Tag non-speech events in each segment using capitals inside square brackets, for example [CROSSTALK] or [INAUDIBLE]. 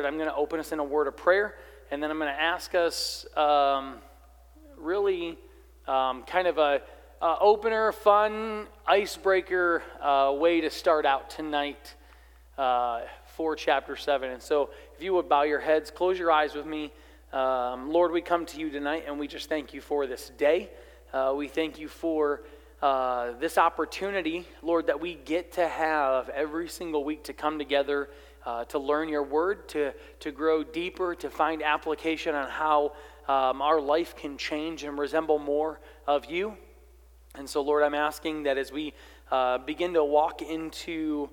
I'm going to open us in a word of prayer, and then I'm going to ask us um, really um, kind of a, a, opener, fun, icebreaker uh, way to start out tonight uh, for chapter 7. And so, if you would bow your heads, close your eyes with me. Um, Lord, we come to you tonight, and we just thank you for this day. Uh, we thank you for uh, this opportunity, Lord, that we get to have every single week to come together uh, to learn your word, to, to grow deeper, to find application on how um, our life can change and resemble more of you. And so, Lord, I'm asking that as we uh, begin to walk into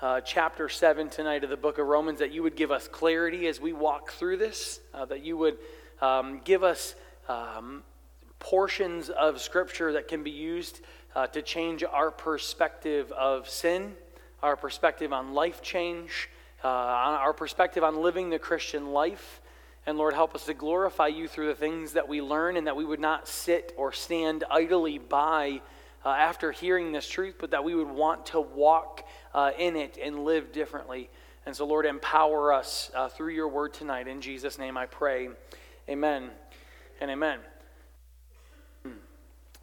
uh, chapter 7 tonight of the book of Romans, that you would give us clarity as we walk through this, uh, that you would um, give us um, portions of Scripture that can be used uh, to change our perspective of sin, our perspective on life change, uh, on our perspective on living the Christian life. And Lord, help us to glorify you through the things that we learn and that we would not sit or stand idly by uh, after hearing this truth, but that we would want to walk uh, in it and live differently. And so, Lord, empower us uh, through your word tonight. In Jesus' name I pray. Amen and amen.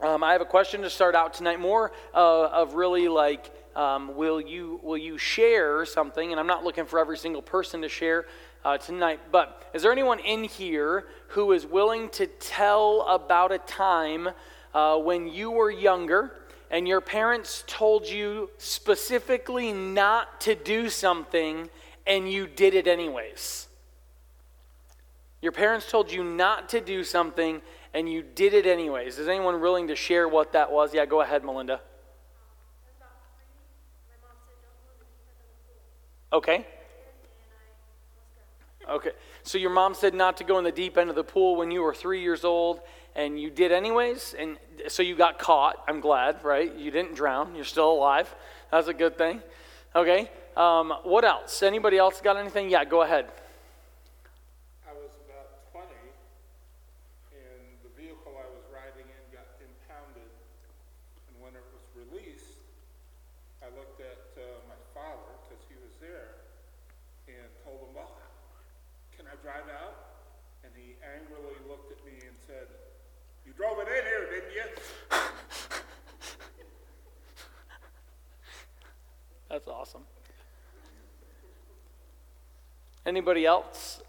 Um, I have a question to start out tonight, more uh, of really like, um, will you will you share something? And I'm not looking for every single person to share uh, tonight, but is there anyone in here who is willing to tell about a time uh, when you were younger and your parents told you specifically not to do something and you did it anyways? Your parents told you not to do something and you did it anyways. Is anyone willing to share what that was? Yeah, go ahead, Melinda. Okay. Okay. So your mom said not to go in the deep end of the pool when you were three years old, and you did anyways, and so you got caught. I'm glad, right? You didn't drown. You're still alive. That's a good thing. Okay. Um, what else? Anybody else got anything? Yeah, go ahead. drove it in here, didn't you? That's awesome. Anybody else?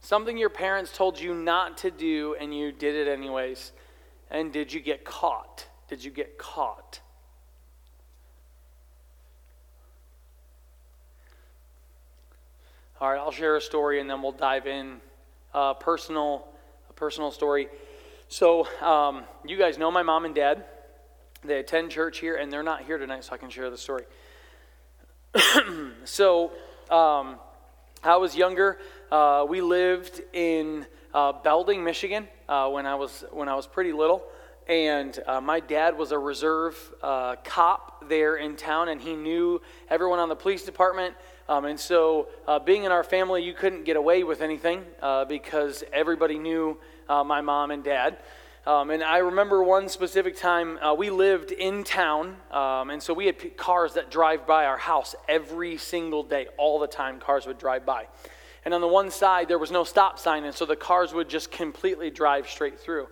Something your parents told you not to do and you did it anyways. And did you get caught? Did you get caught? All right, I'll share a story and then we'll dive in. Uh, personal, a personal story. So, um, you guys know my mom and dad. They attend church here, and they're not here tonight, so I can share the story. [COUGHS] so, um, I was younger. Uh, we lived in uh, Belding, Michigan, uh, when I was when I was pretty little, and uh, my dad was a reserve uh, cop there in town, and he knew everyone on the police department. Um, and so, uh, being in our family, you couldn't get away with anything because everybody knew my mom and dad. Um, and I remember one specific time uh, we lived in town, um, and so we had p- cars that drive by our house every single day, all the time. Cars would drive by, and on the one side there was no stop sign, and so the cars would just completely drive straight through.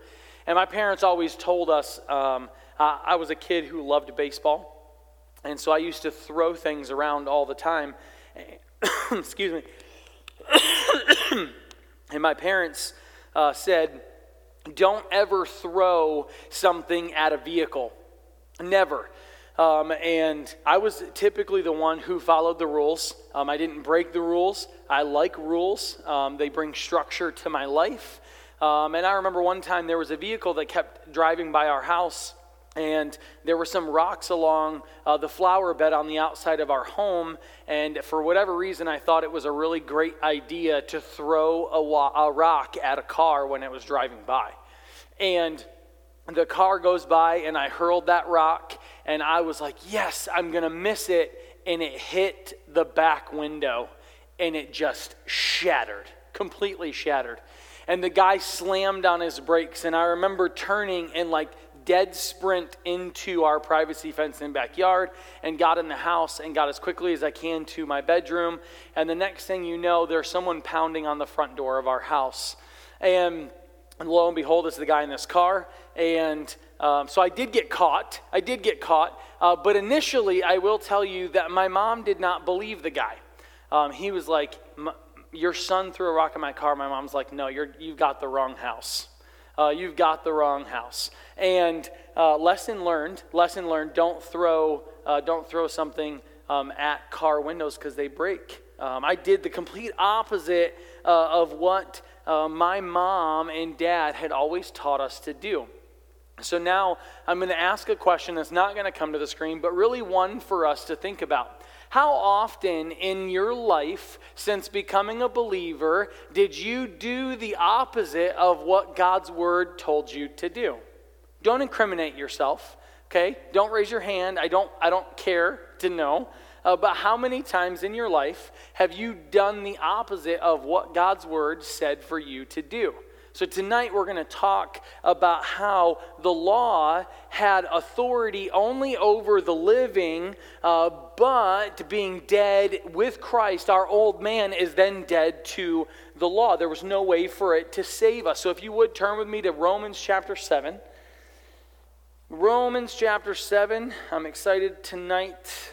And my parents always told us um, I, I was a kid who loved baseball, and so I used to throw things around all the time. [COUGHS] Excuse me. [COUGHS] and my parents uh, said, Don't ever throw something at a vehicle. Never. Um, and I was typically the one who followed the rules. Um, I didn't break the rules. I like rules, um, they bring structure to my life. Um, and I remember one time there was a vehicle that kept driving by our house and there were some rocks along uh, the flower bed on the outside of our home. And for whatever reason, I thought it was a really great idea to throw a, wa- a rock at a car when it was driving by. And the car goes by, and I hurled that rock, and I was like, Yes, I'm going to miss it. And it hit the back window, and it just shattered, completely shattered and the guy slammed on his brakes and i remember turning and like dead sprint into our privacy fence in backyard and got in the house and got as quickly as I can to my bedroom. And the next thing you know, there's someone pounding on the front door of our house. And, and lo and behold, it's the guy in this car. And um, so I did get caught. I did get caught. Uh, but initially, I will tell you that my mom did not believe the guy. Um, he was like, Your son threw a rock in my car. My mom's like, No, you're, you've got the wrong house. Uh, you've got the wrong house. And uh, lesson learned. Lesson learned. Don't throw. Uh, don't throw something um, at car windows because they break. Um, I did the complete opposite uh, of what uh, my mom and dad had always taught us to do. So now I'm going to ask a question that's not going to come to the screen, but really one for us to think about. How often in your life, since becoming a believer, did you do the opposite of what God's word told you to do? Don't incriminate yourself, okay? Don't raise your hand. I don't, I don't care to know. Uh, but how many times in your life have you done the opposite of what God's word said for you to do? So, tonight we're going to talk about how the law had authority only over the living, uh, but being dead with Christ, our old man is then dead to the law. There was no way for it to save us. So, if you would turn with me to Romans chapter 7. Romans chapter 7. I'm excited tonight.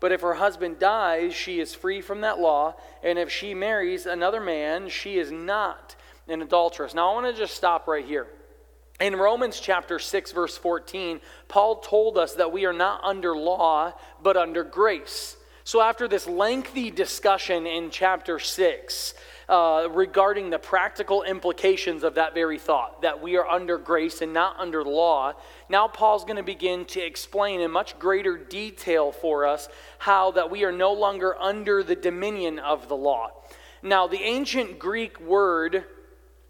But if her husband dies, she is free from that law, and if she marries another man, she is not an adulteress. Now, I want to just stop right here. In Romans chapter 6, verse 14, Paul told us that we are not under law, but under grace. So, after this lengthy discussion in chapter 6 uh, regarding the practical implications of that very thought, that we are under grace and not under law, now Paul's going to begin to explain in much greater detail for us how that we are no longer under the dominion of the law. Now, the ancient Greek word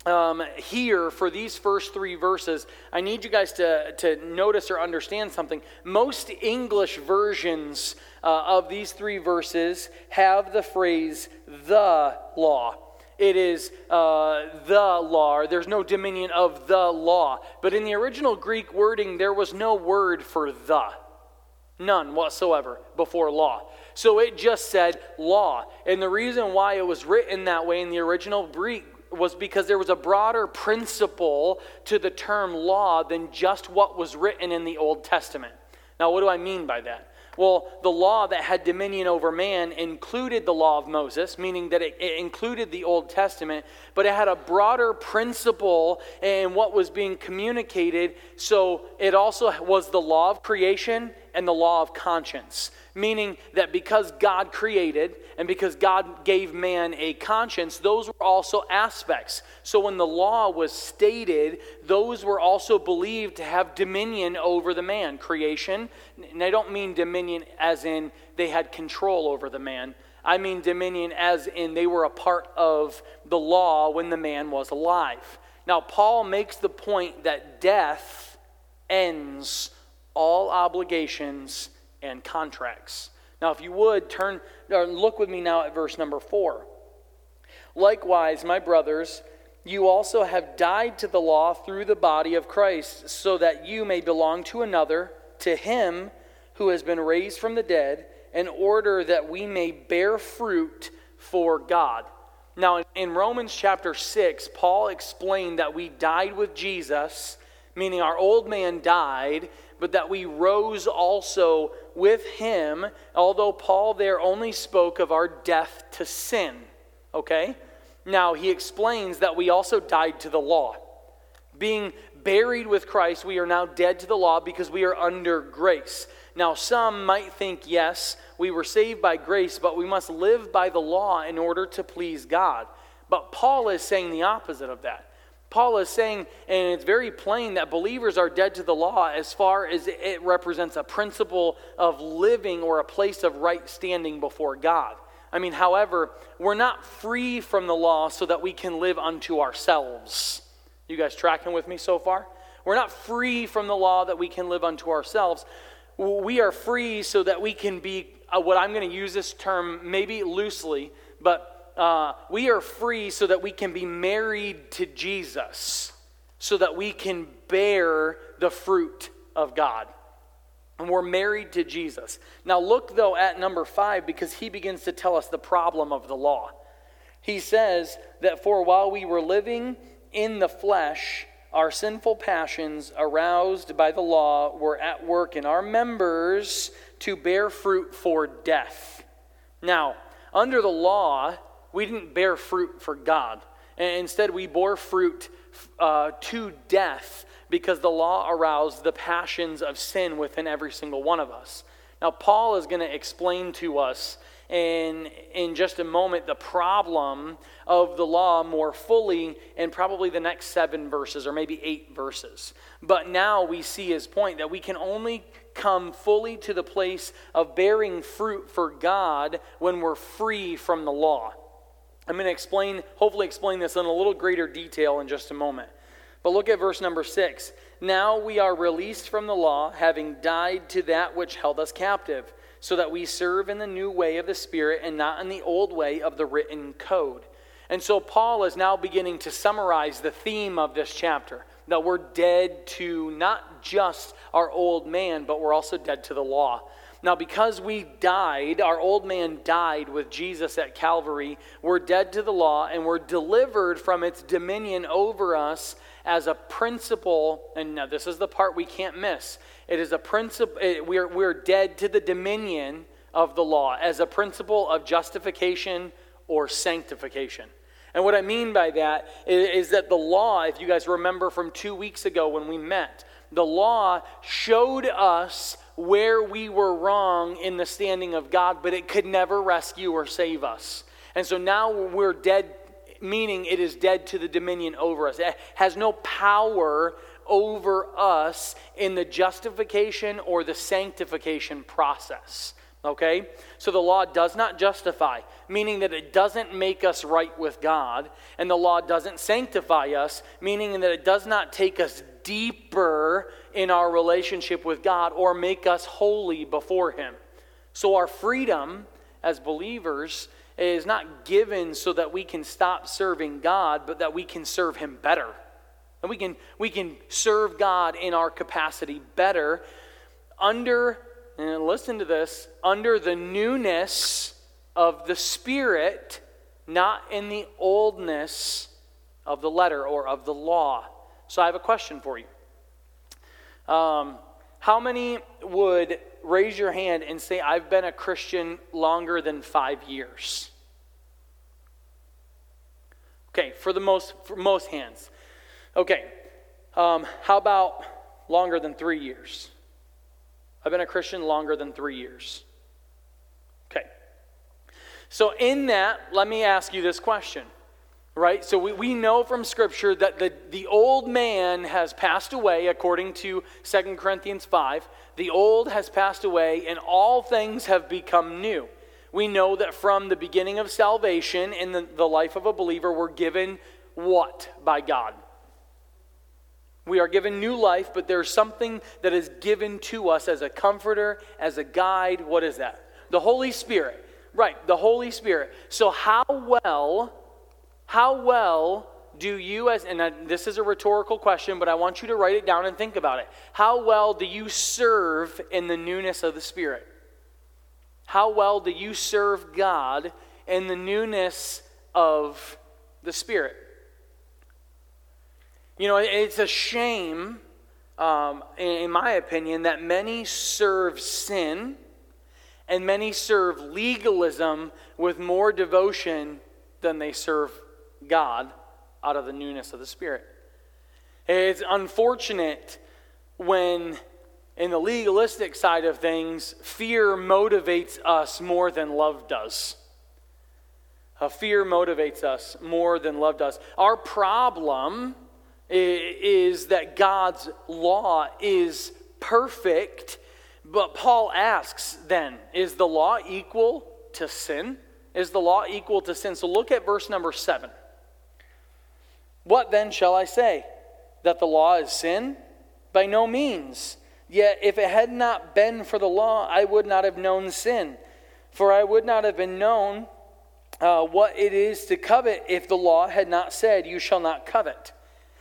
um, here for these first three verses, I need you guys to, to notice or understand something. Most English versions uh, of these three verses have the phrase the law. It is uh, the law. There's no dominion of the law. But in the original Greek wording, there was no word for the. None whatsoever before law. So it just said law. And the reason why it was written that way in the original Greek was because there was a broader principle to the term law than just what was written in the Old Testament. Now, what do I mean by that? Well, the law that had dominion over man included the law of Moses, meaning that it, it, included the Old Testament, but it had a broader principle in what was being communicated. So it also was the law of creation and the law of conscience, meaning that because God created and because God gave man a conscience, those were also aspects. So when the law was stated, those were also believed to have dominion over the man. Creation, and I don't mean dominion as in they had control over the man. I mean dominion as in they were a part of the law when the man was alive. Now, Paul makes the point that death ends all obligations and contracts. Now, if you would, turn or look with me now at verse number four. Likewise, my brothers, you also have died to the law through the body of Christ, so that you may belong to another, to him who has been raised from the dead, in order that we may bear fruit for God. Now, in Romans chapter 6, Paul explained that we died with Jesus, meaning our old man died, but that we rose also with him, although Paul there only spoke of our death to sin. Okay? Now, he explains that we also died to the law. Being buried with Christ, we are now dead to the law because we are under grace. Now, some might think, yes, we were saved by grace, but we must live by the law in order to please God. But Paul is saying the opposite of that. Paul is saying, and it's very plain, that believers are dead to the law as far as it represents a principle of living or a place of right standing before God. I mean, however, we're not free from the law so that we can live unto ourselves. You guys tracking with me so far? We're not free from the law that we can live unto ourselves. We are free so that we can be, uh, what I'm going to use this term maybe loosely, but uh, we are free so that we can be married to Jesus, so that we can bear the fruit of God. And we're married to Jesus. Now, look though at number five because he begins to tell us the problem of the law. He says that for while we were living in the flesh, our sinful passions, aroused by the law, were at work in our members to bear fruit for death. Now, under the law, we didn't bear fruit for God. Instead, we bore fruit uh, to death because the law aroused the passions of sin within every single one of us. Now, Paul is going to explain to us in, in just a moment the problem of the law more fully in probably the next seven verses or maybe eight verses. But now we see his point that we can only come fully to the place of bearing fruit for God when we're free from the law. I'm going to explain, hopefully, explain this in a little greater detail in just a moment. But look at verse number six. Now we are released from the law, having died to that which held us captive, so that we serve in the new way of the Spirit and not in the old way of the written code. And so Paul is now beginning to summarize the theme of this chapter that we're dead to not just our old man, but we're also dead to the law. Now, because we died, our old man died with Jesus at Calvary, we're dead to the law and we're delivered from its dominion over us as a principle. And now, this is the part we can't miss. It is a principle, eh, we're, we're dead to the dominion of the law as a principle of justification or sanctification. And what I mean by that is, is that the law, if you guys remember from two weeks ago when we met, the law showed us where we were wrong in the standing of God, but it could never rescue or save us. And so now we're dead, meaning it is dead to the dominion over us. It has no power over us in the justification or the sanctification process. Okay? So the law does not justify, meaning that it doesn't make us right with God. And the law doesn't sanctify us, meaning that it does not take us deeper in our relationship with God or make us holy before Him. So our freedom as believers is not given so that we can stop serving God, but that we can serve Him better. And we can, we can serve God in our capacity better under and listen to this, under the newness of the Spirit, not in the oldness of the letter or of the law. So I have a question for you. Um, how many would raise your hand and say, I've been a Christian longer than five years? Okay, for the most, for most hands. Okay, um, how about longer than three years? I've been a Christian longer than three years. Okay. So, in that, let me ask you this question, right? So, we, we know from Scripture that the, the old man has passed away, according to 2 Corinthians 5. The old has passed away, and all things have become new. We know that from the beginning of salvation in the, the life of a believer, we're given what by God? We are given new life, but there's something that is given to us as a comforter, as a guide. What is that? The Holy Spirit. Right, the Holy Spirit. So, how well, how well do you, as, and this is a rhetorical question, but I want you to write it down and think about it. How well do you serve in the newness of the Spirit? How well do you serve God in the newness of the Spirit? You know, it's a shame, um, in my opinion, that many serve sin and many serve legalism with more devotion than they serve God out of the newness of the Spirit. It's unfortunate when, in the legalistic side of things, fear motivates us more than love does. Uh, fear motivates us more than love does. Our problem is that God's law is perfect. But Paul asks then, is the law equal to sin? Is the law equal to sin? So look at verse number seven. What then shall I say? That the law is sin? By no means. Yet if it had not been for the law, I would not have known sin. For I would not have been known uh, what it is to covet if the law had not said, You shall not covet.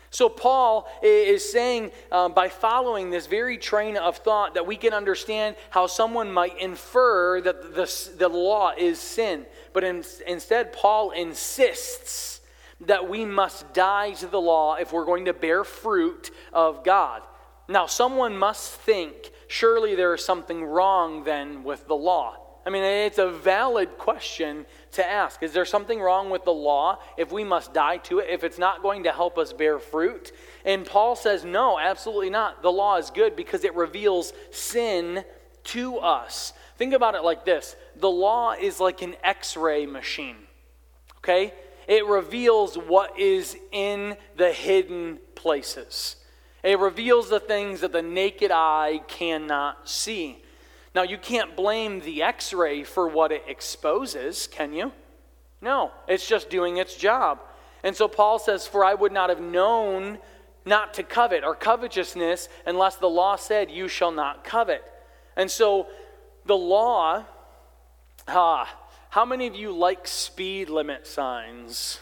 So, Paul is saying um, by following this very train of thought that we can understand how someone might infer that the, the law is sin. But in, instead, Paul insists that we must die to the law if we're going to bear fruit of God. Now, someone must think, surely there is something wrong then with the law. I mean, it's a valid question to ask. Is there something wrong with the law if we must die to it, if it's not going to help us bear fruit? And Paul says, no, absolutely not. The law is good because it reveals sin to us. Think about it like this the law is like an x ray machine, okay? It reveals what is in the hidden places. It reveals the things that the naked eye cannot see. Now, you can't blame the x ray for what it exposes, can you? No, it's just doing its job. And so Paul says, For I would not have known not to covet or covetousness unless the law said, You shall not covet. And so the law, ah, how many of you like speed limit signs?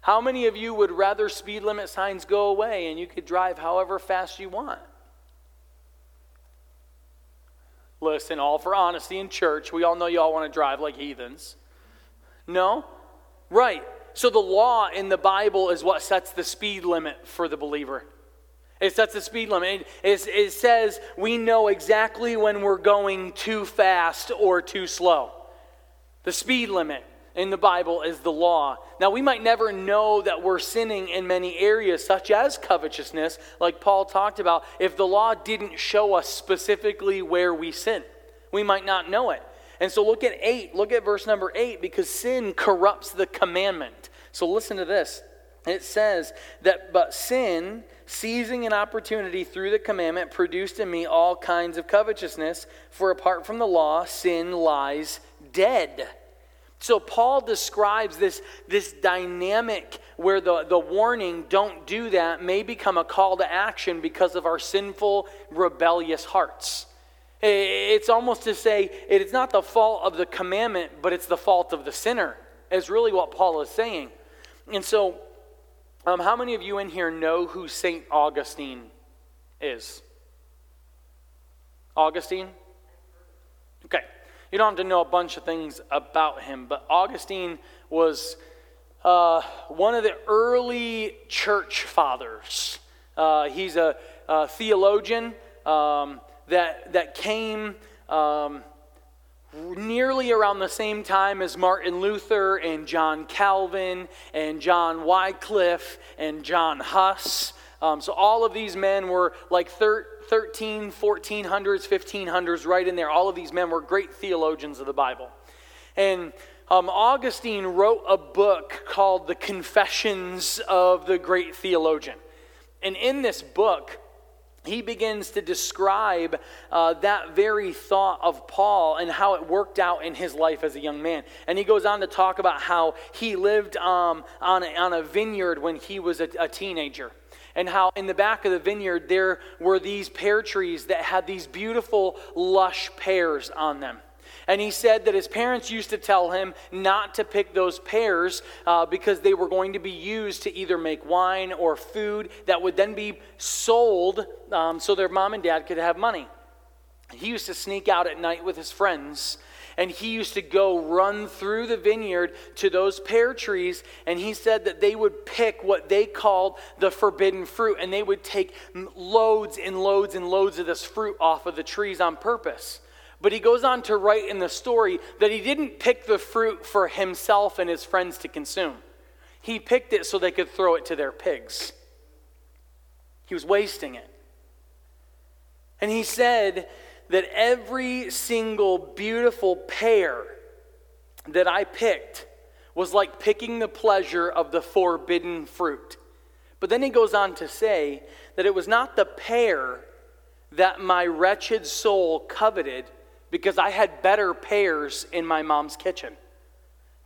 How many of you would rather speed limit signs go away and you could drive however fast you want? Listen, all for honesty in church. We all know y'all want to drive like heathens. No? Right. So the law in the Bible is what sets the speed limit for the believer. It sets the speed limit. It, it, says we know exactly when we're going too fast or too slow. The speed limit in the Bible is the law. Now, we might never know that we're sinning in many areas, such as covetousness, like Paul talked about, if the law didn't show us specifically where we sin. We might not know it. And so, look at 8. Look at verse number 8, because sin corrupts the commandment. So, listen to this. It says that, but sin, seizing an opportunity through the commandment, produced in me all kinds of covetousness, for apart from the law, sin lies dead. So Paul describes this, this dynamic where the, the warning, don't do that, may become a call to action because of our sinful, rebellious hearts. It's almost to say it is not the fault of the commandment, but it's the fault of the sinner, is really what Paul is saying. And so, um, how many of you in here know who St. Augustine is? Augustine? Okay. You don't have to know a bunch of things about him, but Augustine was uh, one of the early church fathers. Uh, he's a, a theologian um, that, that came um, nearly around the same time as Martin Luther and John Calvin and John Wycliffe and John Huss. Um, so all of these men were like thir- 13, 1400s, 1500s, right in there. All of these men were great theologians of the Bible. And um, Augustine wrote a book called The Confessions of the Great Theologian. And in this book, he begins to describe uh, that very thought of Paul and how it worked out in his life as a young man. And he goes on to talk about how he lived um, on, a, on a vineyard when he was a, a teenager and how in the back of the vineyard there were these pear trees that had these beautiful, lush pears on them. And he said that his parents used to tell him not to pick those pears uh, because they were going to be used to either make wine or food that would then be sold um, so their mom and dad could have money. He used to sneak out at night with his friends and he used to go run through the vineyard to those pear trees and he said that they would pick what they called the forbidden fruit and they would take loads and loads and loads of this fruit off of the trees on purpose but he goes on to write in the story that he didn't pick the fruit for himself and his friends to consume. He picked it so they could throw it to their pigs. He was wasting it. And he said that every single beautiful pear that I picked was like picking the pleasure of the forbidden fruit. But then he goes on to say that it was not the pear that my wretched soul coveted because I had better pears in my mom's kitchen.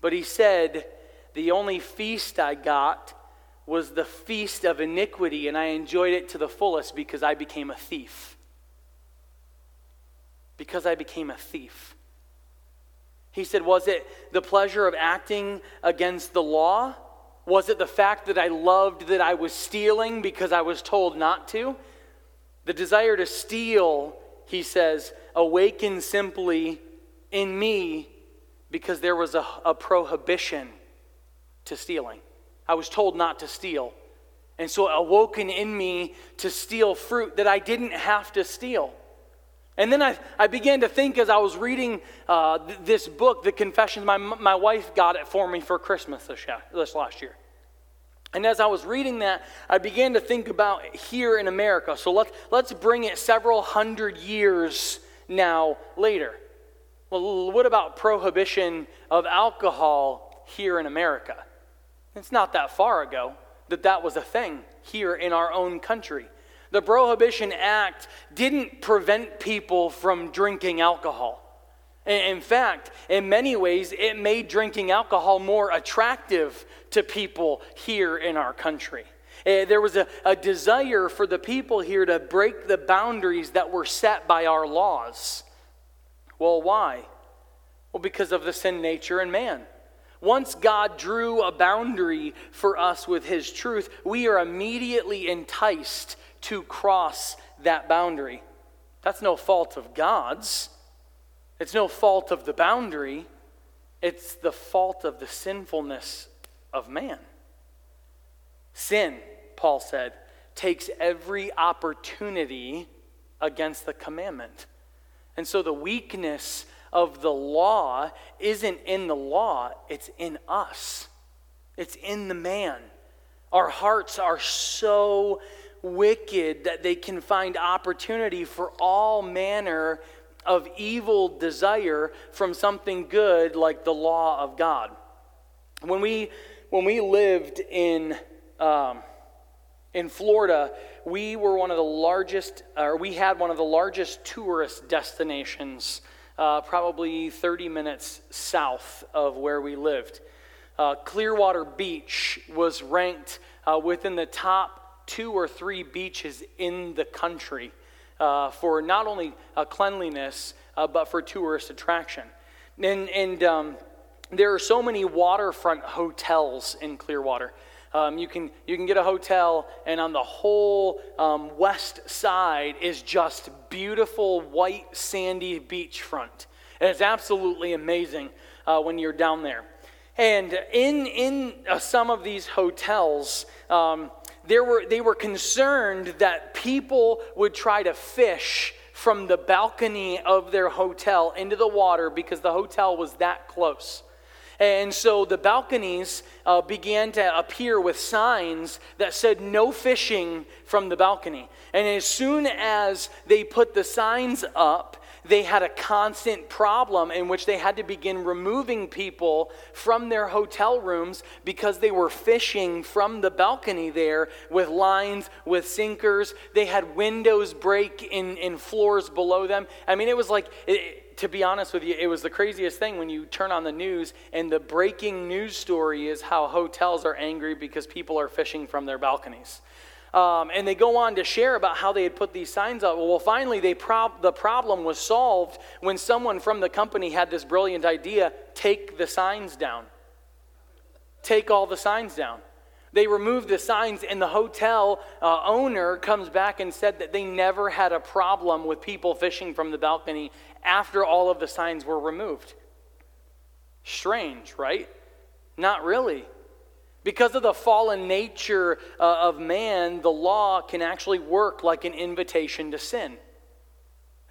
But he said, The only feast I got was the feast of iniquity, and I enjoyed it to the fullest because I became a thief. Because I became a thief. He said, Was it the pleasure of acting against the law? Was it the fact that I loved that I was stealing because I was told not to? The desire to steal, he says, awakened simply in me because there was a, a prohibition to stealing. I was told not to steal. And so awoken in me to steal fruit that I didn't have to steal. And then I, I began to think as I was reading uh, th- this book, The Confessions, my, my wife got it for me for Christmas this, year, this last year. And as I was reading that, I began to think about here in America. So let's, let's bring it several hundred years now later. Well, what about prohibition of alcohol here in America? It's not that far ago that that was a thing here in our own country. The Prohibition Act didn't prevent people from drinking alcohol. In fact, in many ways, it made drinking alcohol more attractive to people here in our country. Eh, there was a, a desire for the people here to break the boundaries that were set by our laws. Well, why? Well, because of the sin nature in man. Once God drew a boundary for us with His truth, we are immediately enticed to cross that boundary. That's no fault of God's. It's no fault of the boundary. It's the fault of the sinfulness of man. Sin, Paul said, takes every opportunity against the commandment. And so the weakness of the law isn't in the law, it's in us, it's in the man. Our hearts are so wicked that they can find opportunity for all manner of evil desire from something good like the law of God. When we, when we lived in, um, in Florida, we were one of the largest, or we had one of the largest tourist destinations, uh, probably 30 minutes south of where we lived. Uh, Clearwater Beach was ranked uh, within the top two or three beaches in the country uh, for not only uh, cleanliness, uh, but for tourist attraction. And, and um, there are so many waterfront hotels in Clearwater. Um, you, can, you can get a hotel, and on the whole um, west side is just beautiful white sandy beachfront. And it's absolutely amazing uh, when you're down there. And in, in uh, some of these hotels, um, there were, they were concerned that people would try to fish from the balcony of their hotel into the water because the hotel was that close. And so the balconies uh, began to appear with signs that said no fishing from the balcony. And as soon as they put the signs up, they had a constant problem in which they had to begin removing people from their hotel rooms because they were fishing from the balcony there with lines, with sinkers. They had windows break in, in floors below them. I mean, it was like. It, to be honest with you, it was the craziest thing when you turn on the news and the breaking news story is how hotels are angry because people are fishing from their balconies. Um, and they go on to share about how they had put these signs up. Well, finally, they the problem was solved when someone from the company had this brilliant idea take the signs down. Take all the signs down. They removed the signs, and the hotel uh, owner comes back and said that they never had a problem with people fishing from the balcony after all of the signs were removed. Strange, right? Not really. Because of the fallen nature uh, of man, the law can actually work like an invitation to sin.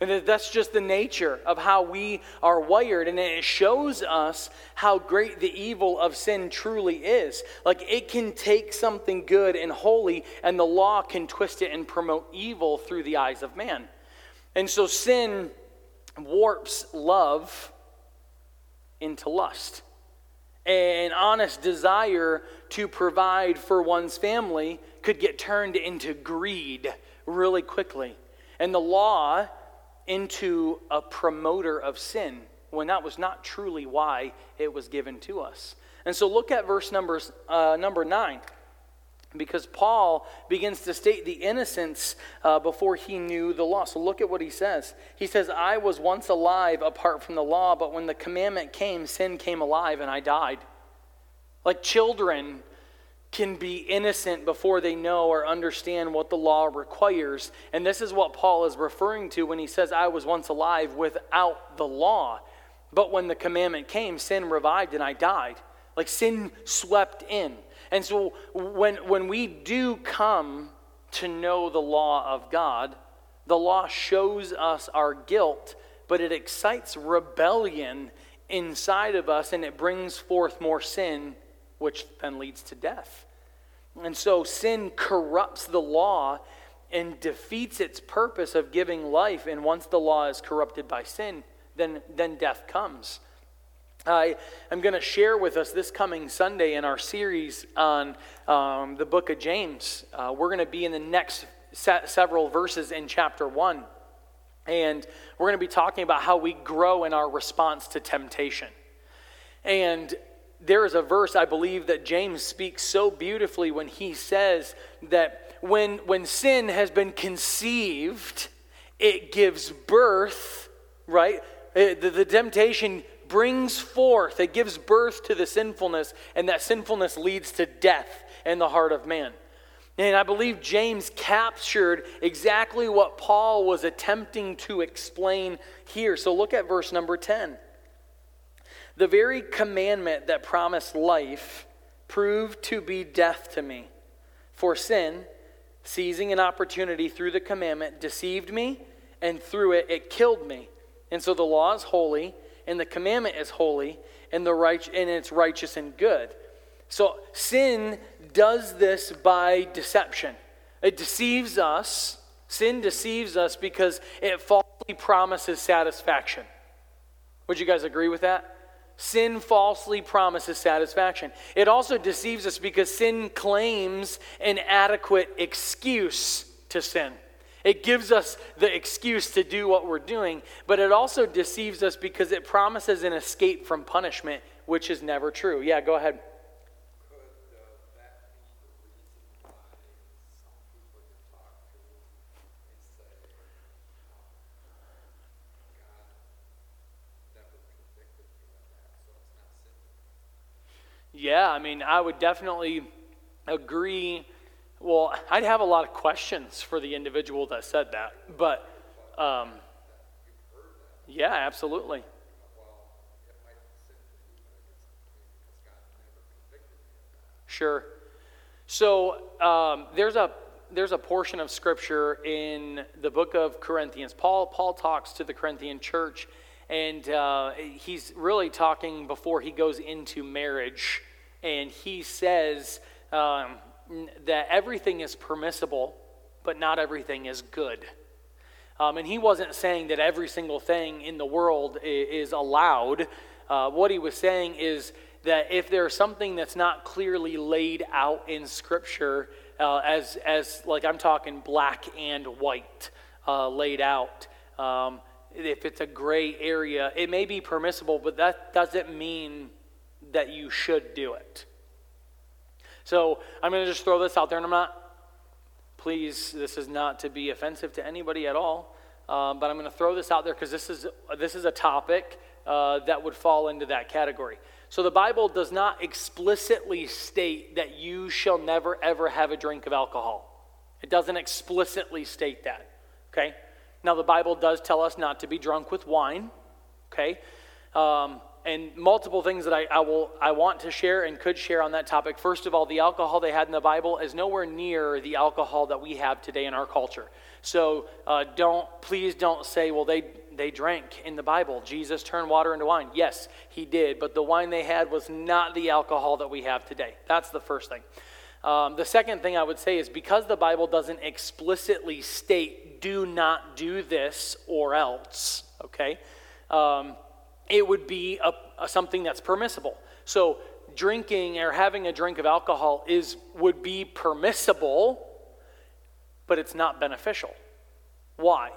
And that's just the nature of how we are wired. And it shows us how great the evil of sin truly is. Like it can take something good and holy, and the law can twist it and promote evil through the eyes of man. And so sin warps love into lust an honest desire to provide for one's family could get turned into greed really quickly. And the law into a promoter of sin when that was not truly why it was given to us. And so look at verse numbers, uh, number 9 because Paul begins to state the innocence uh, before he knew the law. So look at what he says. He says, I was once alive apart from the law, but when the commandment came, sin came alive and I died. Like children can be innocent before they know or understand what the law requires. And this is what Paul is referring to when he says, I was once alive without the law. But when the commandment came, sin revived and I died. Like sin swept in. And so when, when we do come to know the law of God, the law shows us our guilt, but it excites rebellion inside of us and it brings forth more sin, which then leads to death. And so sin corrupts the law and defeats its purpose of giving life. And once the law is corrupted by sin, then, then death comes. I am going to share with us this coming Sunday in our series on um, the book of James. Uh, we're going to be in the next se- several verses in chapter 1. And we're going to be talking about how we grow in our response to temptation. And there is a verse I believe that James speaks so beautifully when he says that when, when sin has been conceived, it gives birth, right? Uh, the, the temptation brings forth, it gives birth to the sinfulness, and that sinfulness leads to death in the heart of man. And I believe James captured exactly what Paul was attempting to explain here. So look at verse number 10. The very commandment that promised life proved to be death to me. For sin, seizing an opportunity through the commandment, deceived me, and through it, it killed me. And so the law is holy and the commandment is holy, and, the right, and it's righteous and good. So sin does this by deception. It deceives us. Sin deceives us because it falsely promises satisfaction. Would you guys agree with that? Sin falsely promises satisfaction. It also deceives us because sin claims an adequate excuse to sin. It gives us the excuse to do what we're doing, but it also deceives us because it promises an escape from punishment, which is never true. Yeah, go ahead. Yeah, I mean, I would definitely agree well, I'd have a lot of questions for the individual that said that, but um, yeah, absolutely. Sure. So um, there's a there's a portion of scripture in the book of Corinthians. Paul Paul talks to the Corinthian church, and uh, he's really talking before he goes into marriage, and he says. Um, that everything is permissible, but not everything is good. Um, and he wasn't saying that every single thing in the world is, allowed. Uh, what he was saying is that if there's something that's not clearly laid out in Scripture, uh, as, as like I'm talking black and white uh, laid out, um, if it's a gray area, it may be permissible, but that doesn't mean that you should do it. So I'm going to just throw this out there, and I'm not, please, this is not to be offensive to anybody at all, um, but I'm going to throw this out there because this is, this is a topic uh, that would fall into that category. So the Bible does not explicitly state that you shall never ever have a drink of alcohol. It doesn't explicitly state that. Okay? Now the Bible does tell us not to be drunk with wine. Okay? Um, and multiple things that I, I, will I want to share and could share on that topic. First of all, the alcohol they had in the Bible is nowhere near the alcohol that we have today in our culture. So uh, don't please don't say, well, they they drank in the Bible. Jesus turned water into wine. Yes, he did, but the wine they had was not the alcohol that we have today. That's the first thing. Um, the second thing I would say is because the Bible doesn't explicitly state, do not do this or else, okay? Um, it would be a, a, something that's permissible. So drinking or having a drink of alcohol is would be permissible, but it's not beneficial. Why?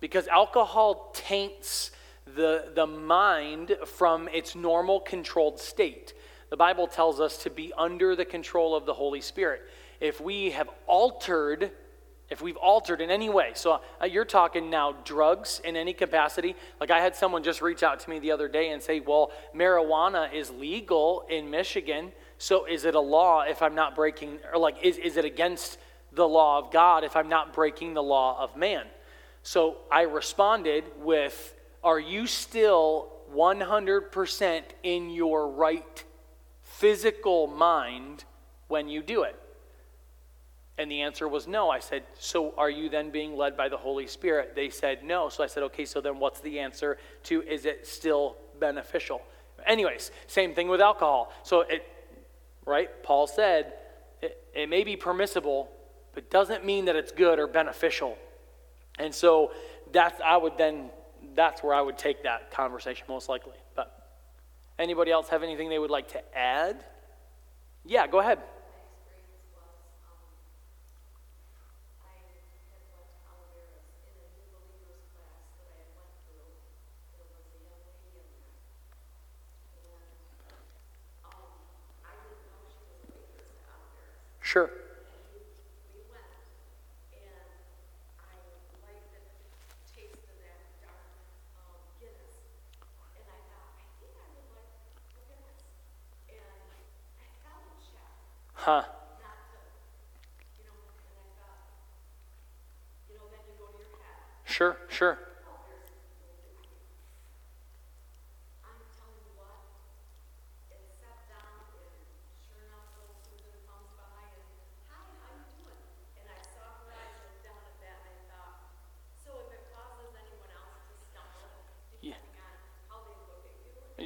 Because alcohol taints the, the mind from its normal controlled state. The Bible tells us to be under the control of the Holy Spirit. If we have altered if we've altered in any way. So uh, you're talking now drugs in any capacity. Like I had someone just reach out to me the other day and say, well, marijuana is legal in Michigan. So is it a law if I'm not breaking, or like, is, is it against the law of God if I'm not breaking the law of man? So I responded with, are you still 100% in your right physical mind when you do it? And the answer was no. I said, So are you then being led by the Holy Spirit? They said no. So I said, Okay, so then what's the answer to is it still beneficial? Anyways, same thing with alcohol. So it, right? Paul said, it, it may be permissible, but doesn't mean that it's good or beneficial. And so that's, I would then, that's where I would take that conversation most likely. But anybody else have anything they would like to add? Yeah, go ahead. Sure. Huh. Sure, sure.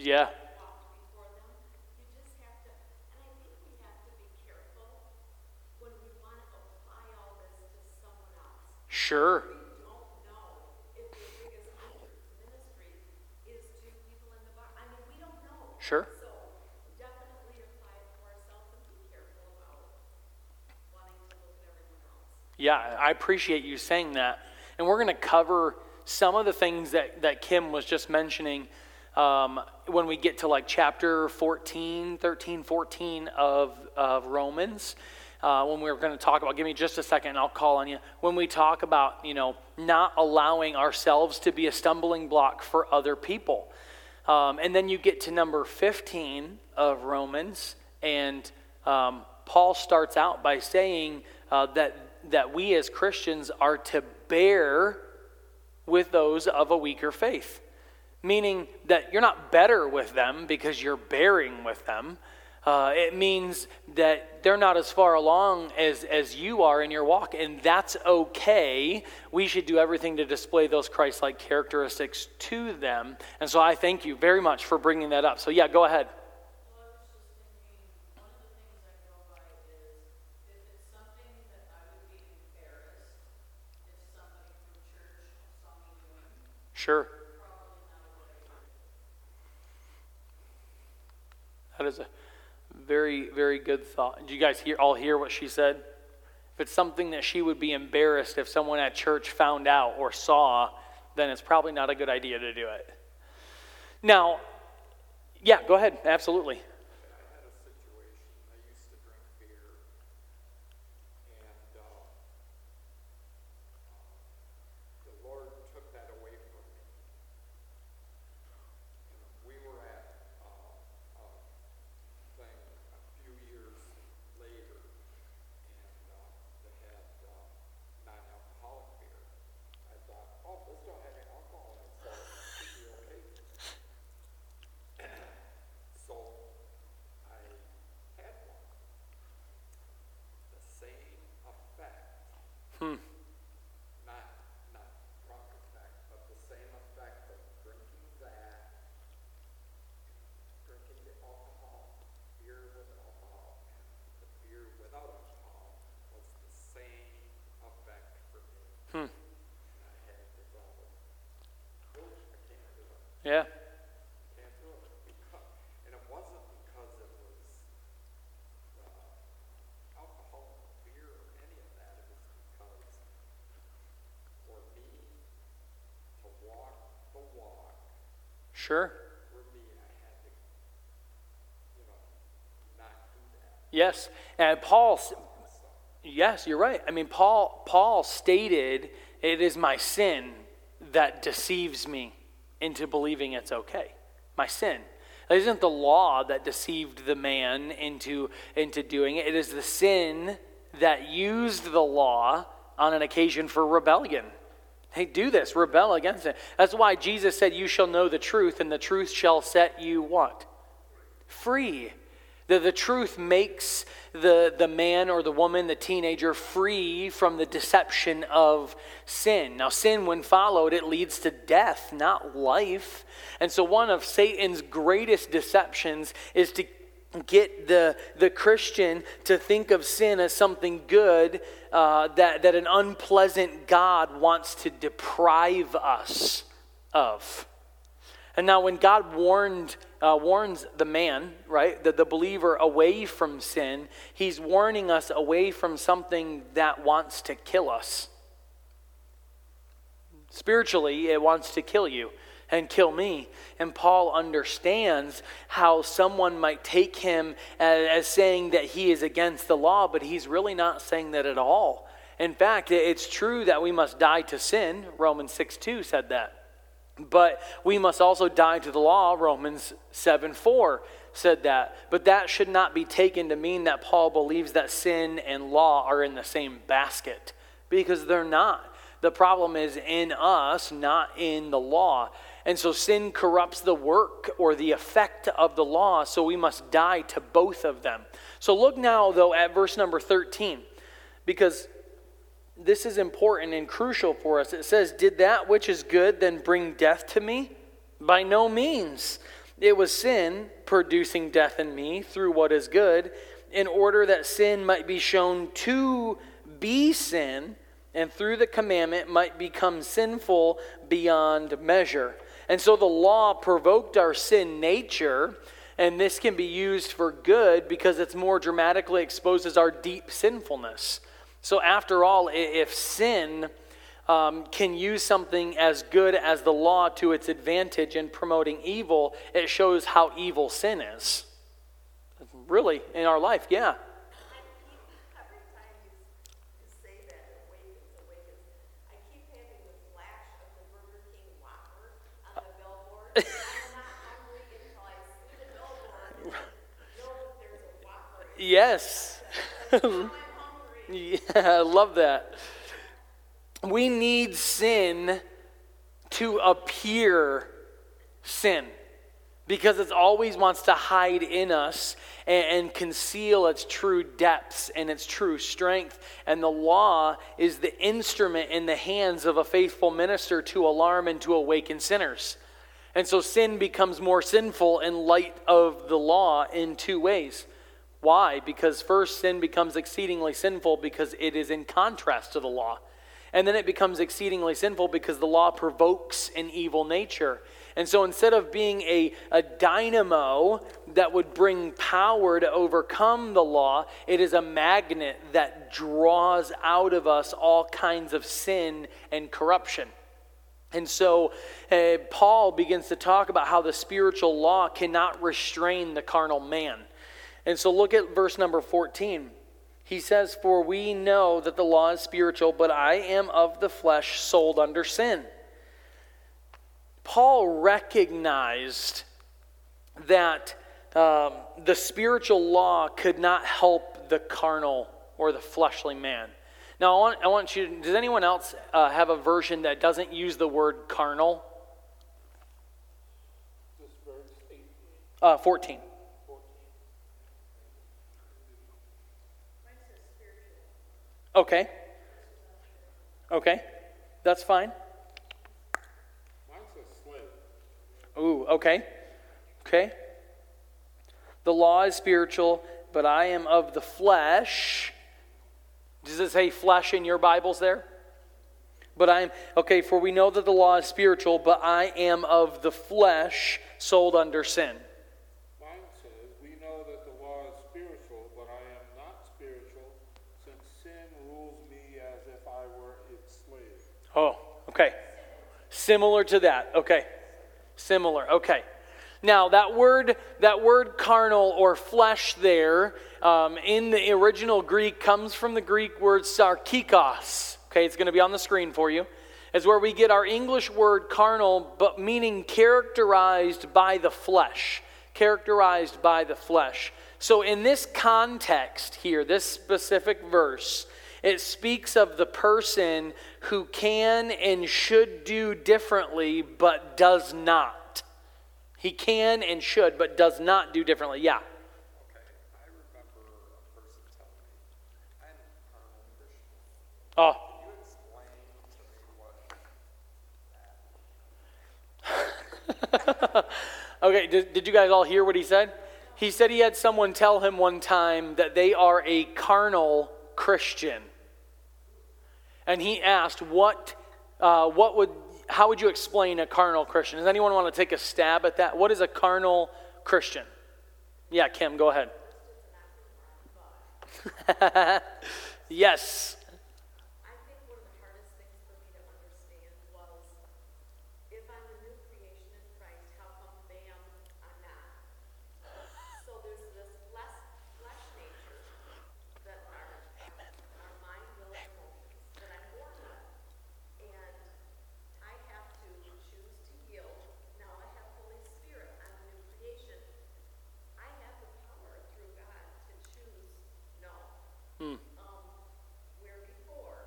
Yeah. Sure. Sure. Yeah, I appreciate you saying that. And we're going to cover some of the things that, that Kim was just mentioning um, when we get to like chapter 14, 13, 14 of, of Romans. Uh, when we're going to talk about, give me just a second and I'll call on you. When we talk about, you know, not allowing ourselves to be a stumbling block for other people. Um, and then you get to number 15 of Romans, and um, Paul starts out by saying uh, that, that we as Christians are to bear with those of a weaker faith meaning that you're not better with them because you're bearing with them. Uh, it means that they're not as far along as, as you are in your walk, and that's okay. We should do everything to display those Christ like characteristics to them. And so I thank you very much for bringing that up. So, yeah, go ahead. Sure. That is a very, very good thought. Did you guys hear, all hear what she said? If it's something that she would be embarrassed if someone at church found out or saw, then it's probably not a good idea to do it. Now, yeah, go ahead. Absolutely. Yeah. And it wasn't because it was Sure. Me, to, you know, not do that. Yes. And Paul, yes, you're right. I mean, Paul, Paul stated, it is my sin that deceives me into believing it's okay. My sin. It isn't the law that deceived the man into, into doing it. It is the sin that used the law on an occasion for rebellion. Hey, do this, rebel against it. That's why Jesus said, You shall know the truth, and the truth shall set you what? Free. The, the truth makes the, the man or the woman, the teenager, free from the deception of sin. Now, sin, when followed, it leads to death, not life. And so, one of Satan's greatest deceptions is to get the, the Christian to think of sin as something good uh, that, that an unpleasant God wants to deprive us of. And now, when God warned, uh, warns the man, right, the, the believer away from sin, he's warning us away from something that wants to kill us. Spiritually, it wants to kill you and kill me. And Paul understands how someone might take him as, as saying that he is against the law, but he's really not saying that at all. In fact, it's true that we must die to sin. Romans 6 2 said that. But we must also die to the law. Romans 7 4 said that. But that should not be taken to mean that Paul believes that sin and law are in the same basket, because they're not. The problem is in us, not in the law. And so sin corrupts the work or the effect of the law, so we must die to both of them. So look now, though, at verse number 13, because this is important and crucial for us. It says, Did that which is good then bring death to me? By no means. It was sin producing death in me through what is good, in order that sin might be shown to be sin, and through the commandment might become sinful beyond measure. And so the law provoked our sin nature, and this can be used for good because it's more dramatically exposes our deep sinfulness. So, after all, if sin um, can use something as good as the law to its advantage in promoting evil, it shows how evil sin is. Really, in our life, yeah. Every time you, you say that, it awakens, awakens. I keep having the flash of the Burger King Whopper on the billboard. I'm not hungry until I see the billboard and know that there's a Whopper. Yes. [LAUGHS] Yeah, I love that. We need sin to appear sin because it always wants to hide in us and, and, conceal its true depths and its true strength. And the law is the instrument in the hands of a faithful minister to alarm and to awaken sinners. And so sin becomes more sinful in light of the law in two ways. Why? Because first, sin becomes exceedingly sinful because it is in contrast to the law. And then it becomes exceedingly sinful because the law provokes an evil nature. And so instead of being a, a dynamo that would bring power to overcome the law, it is a magnet that draws out of us all kinds of sin and corruption. And so uh, Paul begins to talk about how the spiritual law cannot restrain the carnal man. And so look at verse number 14. He says, For we know that the law is spiritual, but I am of the flesh, sold under sin. Paul recognized that um, the spiritual law could not help the carnal or the fleshly man. Now, I want, I want you, does anyone else uh, have a version that doesn't use the word carnal? This verse 18, Uh, 14. Okay. Okay. That's fine. Mine says slave. Ooh, okay. Okay. The law is spiritual, but I am of the flesh. Does it say flesh in your Bibles there? But I am, okay, for we know that the law is spiritual, but I am of the flesh, sold under sin. Mine says, We know that the law is spiritual, but I am not spiritual, since sin rules me as if I were its slave. Oh, okay. Similar to that. Okay. Similar. Okay. Now that word, that word carnal or flesh there um, in the original Greek comes from the Greek word sarkikos. Okay, it's going to be on the screen for you. Is where we get our English word carnal, but meaning characterized by the flesh. Characterized by the flesh. So in this context here, this specific verse, it speaks of the person who can and should do differently, but does not. He can and should, but does not do differently. Yeah. Okay, I remember a oh. person telling me, I'm a carnal Christian. Oh, Can you explain to me what [LAUGHS] okay. Did, did you guys all hear what he said? He said he had someone tell him one time that they are a carnal Christian. And he asked, what, uh, what would, how would you explain a carnal Christian? Does anyone want to take a stab at that? What is a carnal Christian? Yeah, Kim, go ahead. [LAUGHS] yes. I think one of the hardest things for me to understand was if I'm a new creation in Christ, how come bam, I'm not? So there's this flesh, flesh nature that are, are mind, will, and emotions that I'm born with. And I have to choose to yield. Now I have Holy Spirit, I'm a new creation. I have the power through God to choose no. Um, where before,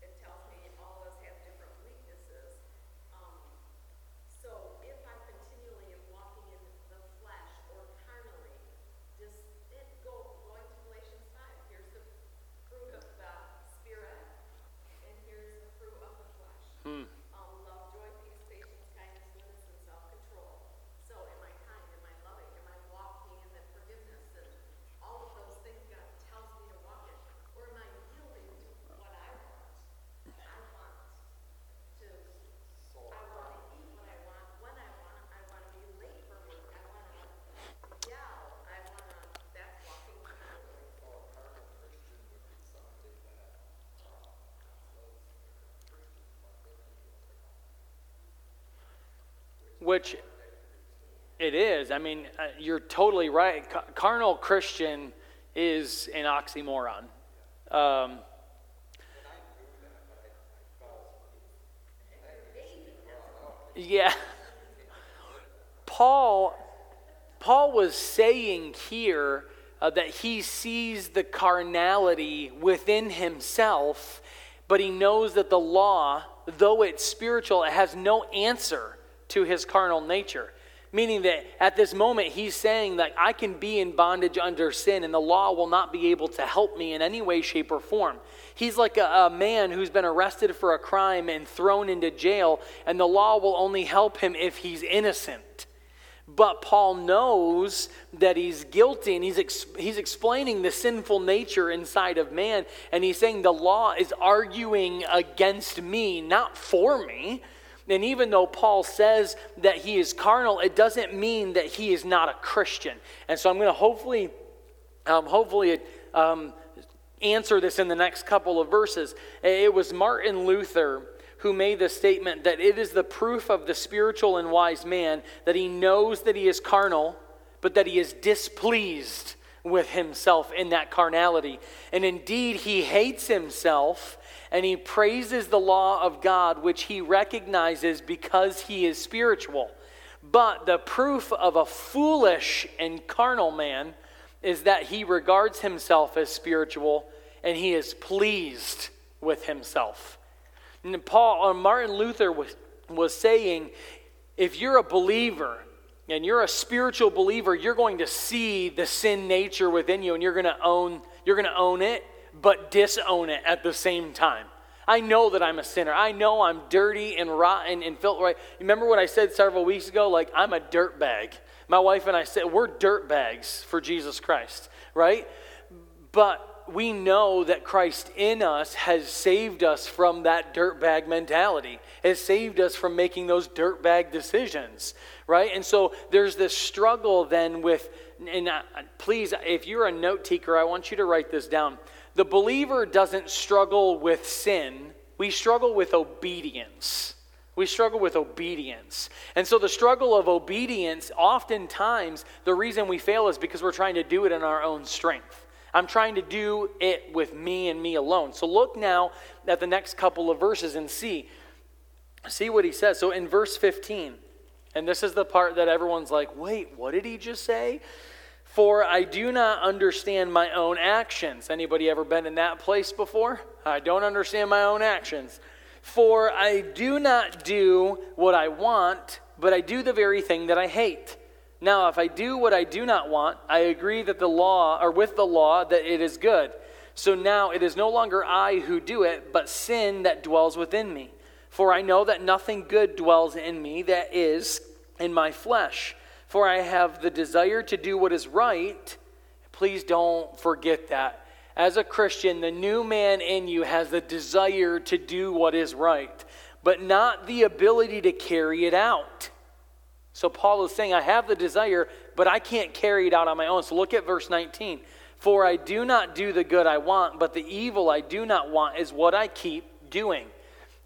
it tells me all of us have different weaknesses. Um, so if I continually am walking in the flesh or carnally, just it go, going to Galatians five, here's the fruit of the spirit, and here's the fruit of the flesh. Um, love, joy, peace, patience, kindness, goodness, and self-control. So am I kind, am I loving, am I walking in the forgiveness and all of those things God tells me to walk in? Or am I yielding to what I want? I want to, I want to eat what I want, when I want, I want to be late for work, I want to yell, I want to, that's walking carnally. So a carnal Christian would be somebody that, uh, says they're Christians, but they don't do what they're Which it is. I mean, uh, you're totally right. Carnal Christian is an oxymoron. Um, yeah. Paul, Paul was saying here uh, that he sees the carnality within himself, but he knows that the law, though it's spiritual, it has no answer to his carnal nature. Meaning that at this moment, he's saying that I can be in bondage under sin and the law will not be able to help me in any way, shape, or form. He's like a, a man who's been arrested for a crime and thrown into jail, and the law will only help him if he's innocent. But Paul knows that he's guilty and he's, ex- he's explaining the sinful nature inside of man. And he's saying the law is arguing against me, not for me. And even though Paul says that he is carnal, it doesn't mean that he is not a Christian. And so I'm going to hopefully, um, hopefully um, answer this in the next couple of verses. It was Martin Luther who made the statement that it is the proof of the spiritual and wise man that he knows that he is carnal, but that he is displeased with himself in that carnality. And indeed, he hates himself and he praises the law of God, which he recognizes because he is spiritual. But the proof of a foolish and carnal man is that he regards himself as spiritual and he is pleased with himself. And Paul or Martin Luther was, was saying, if you're a believer and you're a spiritual believer, you're going to see the sin nature within you and you're going to own you're going to own it, but disown it at the same time. I know that I'm a sinner. I know I'm dirty and rotten and filthy. Right? Remember what I said several weeks ago? Like, I'm a dirt bag. My wife and I said, we're dirt bags for Jesus Christ, right? But we know that Christ in us has saved us from that dirtbag mentality, has saved us from making those dirtbag decisions, right? And so there's this struggle then with, and uh, please, if you're a note taker, I want you to write this down. The believer doesn't struggle with sin, we struggle with obedience. We struggle with obedience. And so, the struggle of obedience, oftentimes, the reason we fail is because we're trying to do it in our own strength. I'm trying to do it with me and me alone. So, look now at the next couple of verses and see. See what he says. So, in verse 15, and this is the part that everyone's like, wait, what did he just say? For I do not understand my own actions. Anybody ever been in that place before? I don't understand my own actions. For I do not do what I want, but I do the very thing that I hate. Now, if I do what I do not want, I agree that the law, or with the law, that it is good. So now it is no longer I who do it, but sin that dwells within me. For I know that nothing good dwells in me, that is, in my flesh. For I have the desire to do what is right. Please don't forget that as a Christian, the new man in you has the desire to do what is right, but not the ability to carry it out. So Paul is saying, I have the desire, but I can't carry it out on my own. So look at verse 19. For I do not do the good I want, but the evil I do not want is what I keep doing.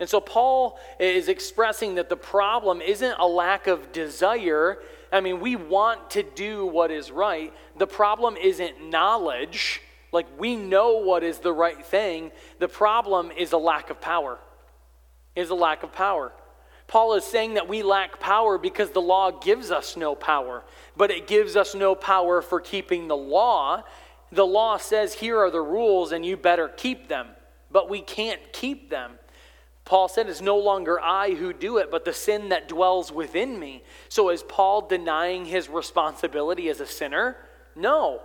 And so Paul is expressing that the problem isn't a lack of desire. I mean, we want to do what is right. The problem isn't knowledge. Like we know what is the right thing. The problem is a lack of power. Is a lack of power. Paul is saying that we lack power because the law gives us no power, but it gives us no power for keeping the law. The law says, here are the rules and you better keep them, but we can't keep them. Paul said, It's no longer I who do it, but the sin that dwells within me. So is Paul denying his responsibility as a sinner? No.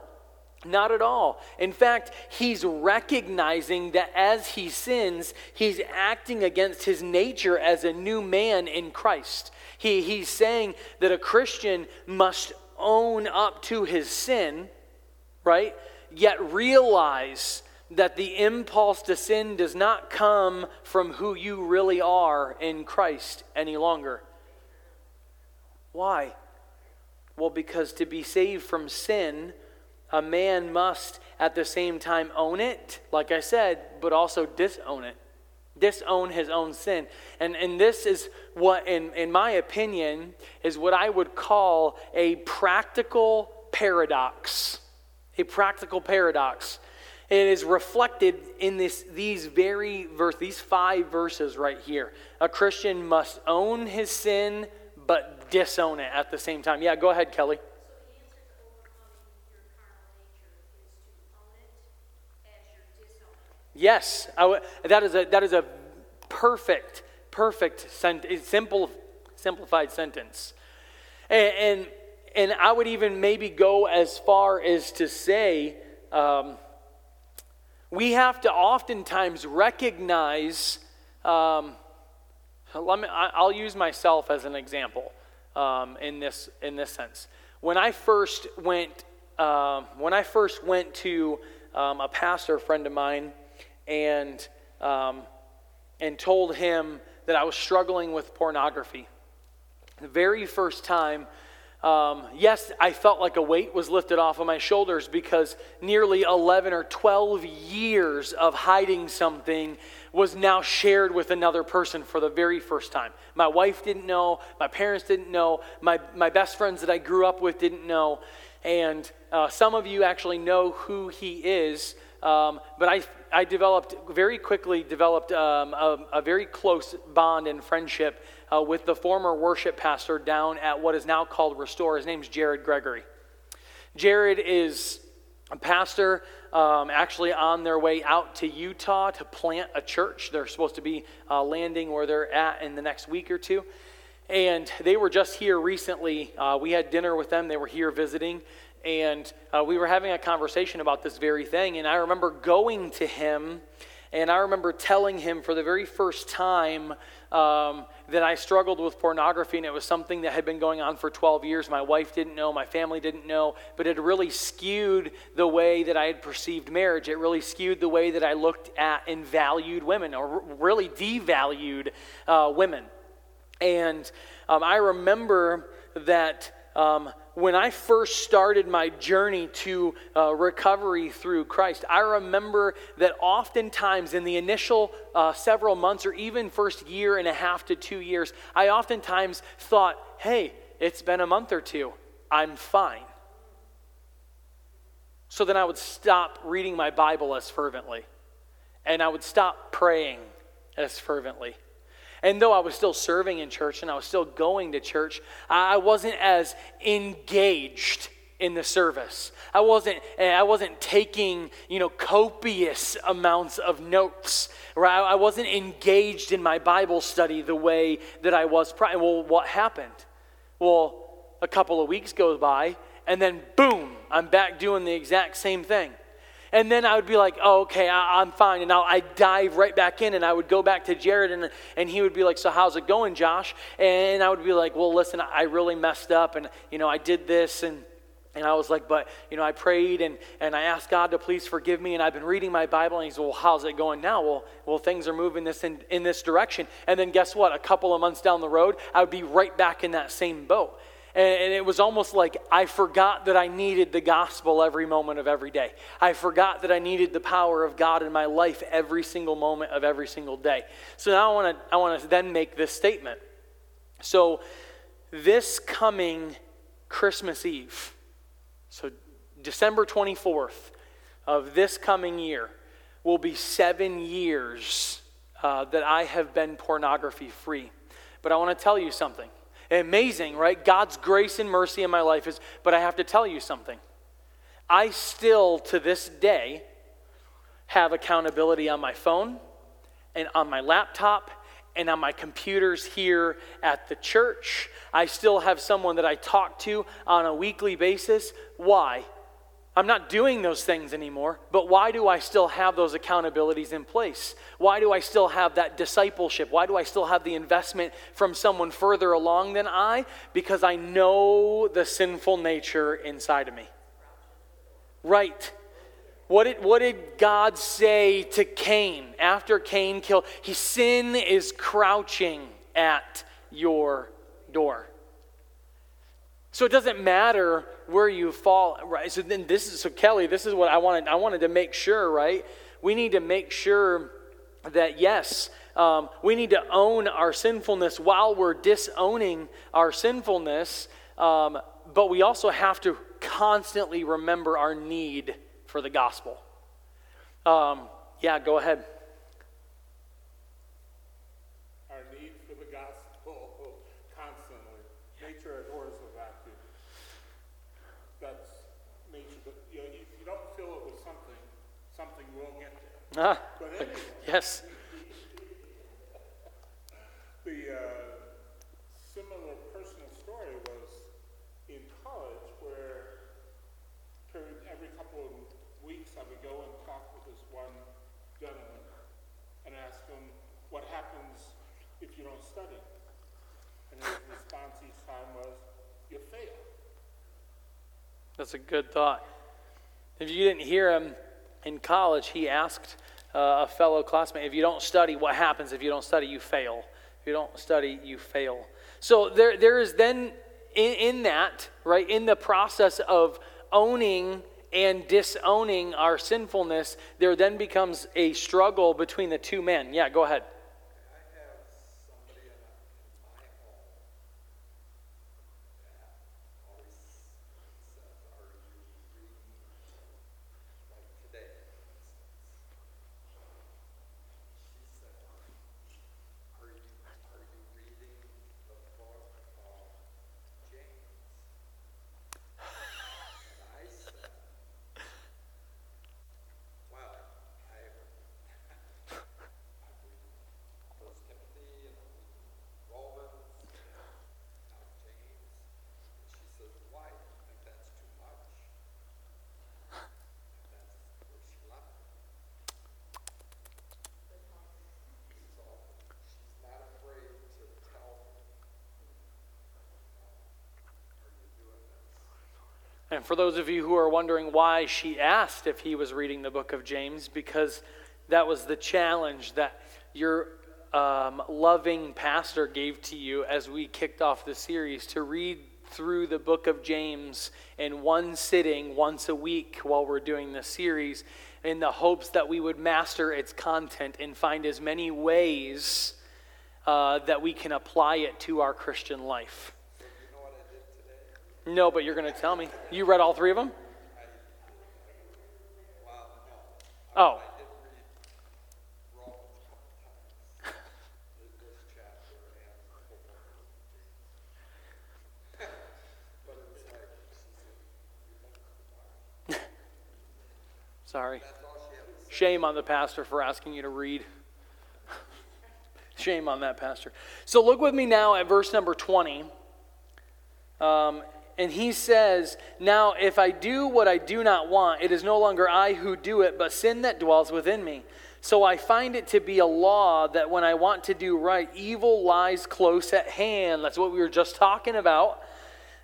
Not at all. In fact, he's recognizing that as he sins, he's acting against his nature as a new man in Christ. He, he's saying that a Christian must own up to his sin, right? Yet realize that the impulse to sin does not come from who you really are in Christ any longer. Why? Well, because to be saved from sin, a man must at the same time own it, like I said, but also disown it. Disown his own sin. And, and this is what, in, in my opinion, is what I would call a practical paradox. A practical paradox. It is reflected in this, these very verse, these five verses right here. A Christian must own his sin, but disown it at the same time. Yeah, go ahead, Kelly. Yes, that, is a, that is a perfect, perfect, sent, simple, simplified sentence. And, and, and, I would even maybe go as far as to say um, we have to oftentimes recognize. Um, let me, I'll use myself as an example um, in, this, in this sense. When I first went, uh, when I first went to um, a pastor friend of mine and, um, and told him that I was struggling with pornography. The very first time, um, yes, I felt like a weight was lifted off of my shoulders because nearly 11 or 12 years of hiding something was now shared with another person for the very first time. My wife didn't know, my parents didn't know, my, my best friends that I grew up with didn't know, and uh, some of you actually know who he is. Um, but I, I developed, very quickly developed um, a, a, very close bond and friendship uh, with the former worship pastor down at what is now called Restore. His name's Jared Gregory. Jared is a pastor um, actually on their way out to Utah to plant a church. They're supposed to be uh, landing where they're at in the next week or two. And they were just here recently. Uh, we had dinner with them. They were here visiting and uh, we were having a conversation about this very thing. And I remember going to him, and I remember telling him for the very first time um, that I struggled with pornography, and it was something that had been going on for 12 years. My wife didn't know, my family didn't know, but it really skewed the way that I had perceived marriage. It really skewed the way that I looked at and valued women, or really devalued uh, women. And um, I remember that. Um, when I first started my journey to uh, recovery through Christ, I remember that oftentimes in the initial uh, several months or even first year and a half to two years, I oftentimes thought, hey, it's been a month or two. I'm fine. So then I would stop reading my Bible as fervently, and I would stop praying as fervently. And though I was still serving in church and I was still going to church, I wasn't as engaged in the service. I wasn't eh, I wasn't taking, you know, copious amounts of notes. Right? I wasn't engaged in my Bible study the way that I was prior. Well, what happened? Well, a couple of weeks goes by and then boom, I'm back doing the exact same thing. And then I would be like, oh, okay, I, am fine. And I'll, I'd dive right back in and I would go back to Jared and, and he would be like, so how's it going, Josh? And I would be like, well, listen, I really messed up and, you know, I did this and, and I was like, but, you know, I prayed and, and I asked God to please forgive me and I've been reading my Bible and he's, well, how's it going now? Well, well, things are moving this in, in this direction. And then guess what? A couple of months down the road, I would be right back in that same boat. And it was almost like I forgot that I needed the gospel every moment of every day. I forgot that I needed the power of God in my life every single moment of every single day. So now I want to I want to then make this statement. So this coming Christmas Eve, so December 24th of this coming year, will be seven years uh, that I have been pornography free. But I want to tell you something amazing, right? God's grace and mercy in my life is, but I have to tell you something. I still, to this day, have accountability on my phone and on my laptop and on my computers here at the church. I still have someone that I talk to on a weekly basis. Why? I'm not doing those things anymore, but why do I still have those accountabilities in place? Why do I still have that discipleship? Why do I still have the investment from someone further along than I? Because I know the sinful nature inside of me. Right. What did, what did God say to Cain after Cain killed? He sin is crouching at your door. So it doesn't matter where you fall, right? So then this is so Kelly, this is what I wanted. I wanted to make sure, right? We need to make sure that yes, um, we need to own our sinfulness while we're disowning our sinfulness, um, but we also have to constantly remember our need for the gospel. Um, yeah, go ahead. Ah, yes. The uh, similar personal story was in college where every couple of weeks I would go and talk with this one gentleman and ask him what happens if you don't study. And his response each time was, you fail. That's a good thought. If you didn't hear him in college, he asked uh, a fellow classmate, if you don't study, what happens if you don't study? You fail. If you don't study, you fail. So there, there is then in, in that, right, in the process of owning and disowning our sinfulness, there then becomes a struggle between the two men. Yeah, go ahead. And for those of you who are wondering why she asked if he was reading the book of James, because that was the challenge that your um, loving pastor gave to you as we kicked off the series to read through the book of James in one sitting once a week while we're doing this series in the hopes that we would master its content and find as many ways uh, that we can apply it to our Christian life. So you know what I did today? No, but you're going to tell me. You read all three of them? Oh. [LAUGHS] Sorry. Shame on the pastor for asking you to read. [LAUGHS] Shame on that pastor. So look with me now at verse number 20. Um, and he says, Now if I do what I do not want, it is no longer I who do it, but sin that dwells within me. So I find it to be a law that when I want to do right, evil lies close at hand. That's what we were just talking about.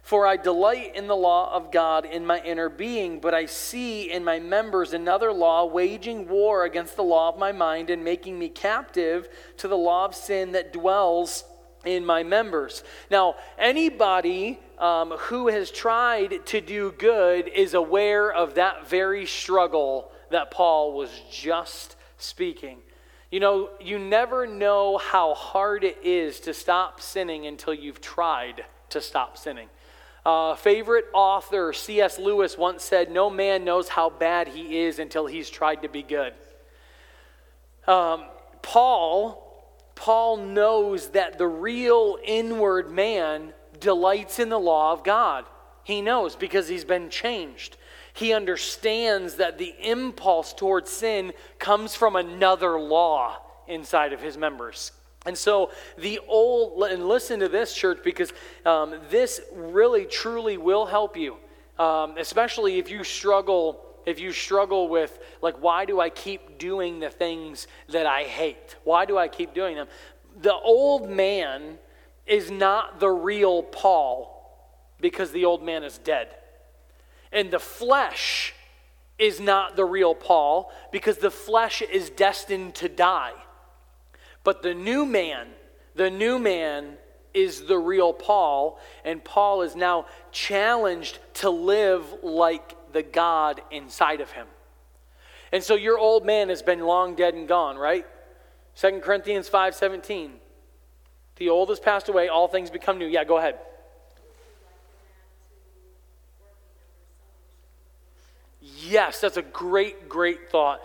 For I delight in the law of God in my inner being, but I see in my members another law waging war against the law of my mind and making me captive to the law of sin that dwells in my members. Now, anybody um, who has tried to do good is aware of that very struggle that Paul was just speaking. You know, you never know how hard it is to stop sinning until you've tried to stop sinning. Uh, favorite author C.S. Lewis once said, No man knows how bad he is until he's tried to be good. Um, Paul, Paul knows that the real inward man delights in the law of God. He knows because he's been changed. He understands that the impulse towards sin comes from another law inside of his members. And so the old, and listen to this, church, because um, this really, truly will help you, um, especially if you struggle. If you struggle with, like, why do I keep doing the things that I hate? Why do I keep doing them? The old man is not the real Paul because the old man is dead. And the flesh is not the real Paul because the flesh is destined to die. But the new man, the new man is the real Paul, and Paul is now challenged to live like the God inside of him. And so your old man has been long dead and gone, right? 2 Corinthians 5:17. The old has passed away, all things become new. Yeah, go ahead. Yes, that's a great, great thought.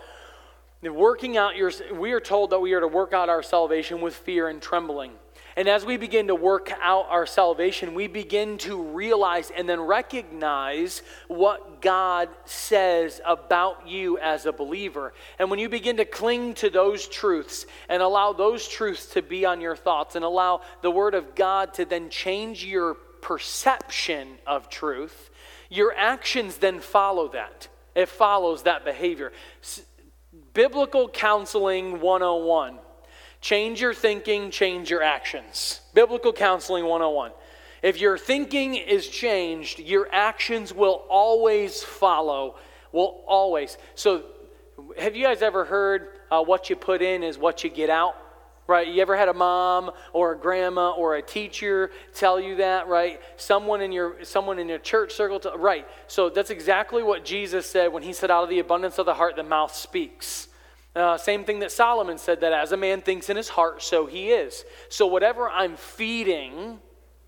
Working out your, we are told that we are to work out our salvation with fear and trembling. And as we begin to work out our salvation, we begin to realize and then recognize what God says about you as a believer. And when you begin to cling to those truths and allow those truths to be on your thoughts and allow the Word of God to then change your perception of truth, your actions then follow that. It follows that behavior. Biblical Counseling 101. Change your thinking, change your actions. Biblical Counseling 101. If your thinking is changed, your actions will always follow. Will always. So, have you guys ever heard uh, what you put in is what you get out? Right? You ever had a mom or a grandma or a teacher tell you that, right? Someone in your someone in your church circle, to, right? So that's exactly what Jesus said when he said, "Out of the abundance of the heart, the mouth speaks." Uh, same thing that Solomon said that as a man thinks in his heart, so he is. So whatever I'm feeding,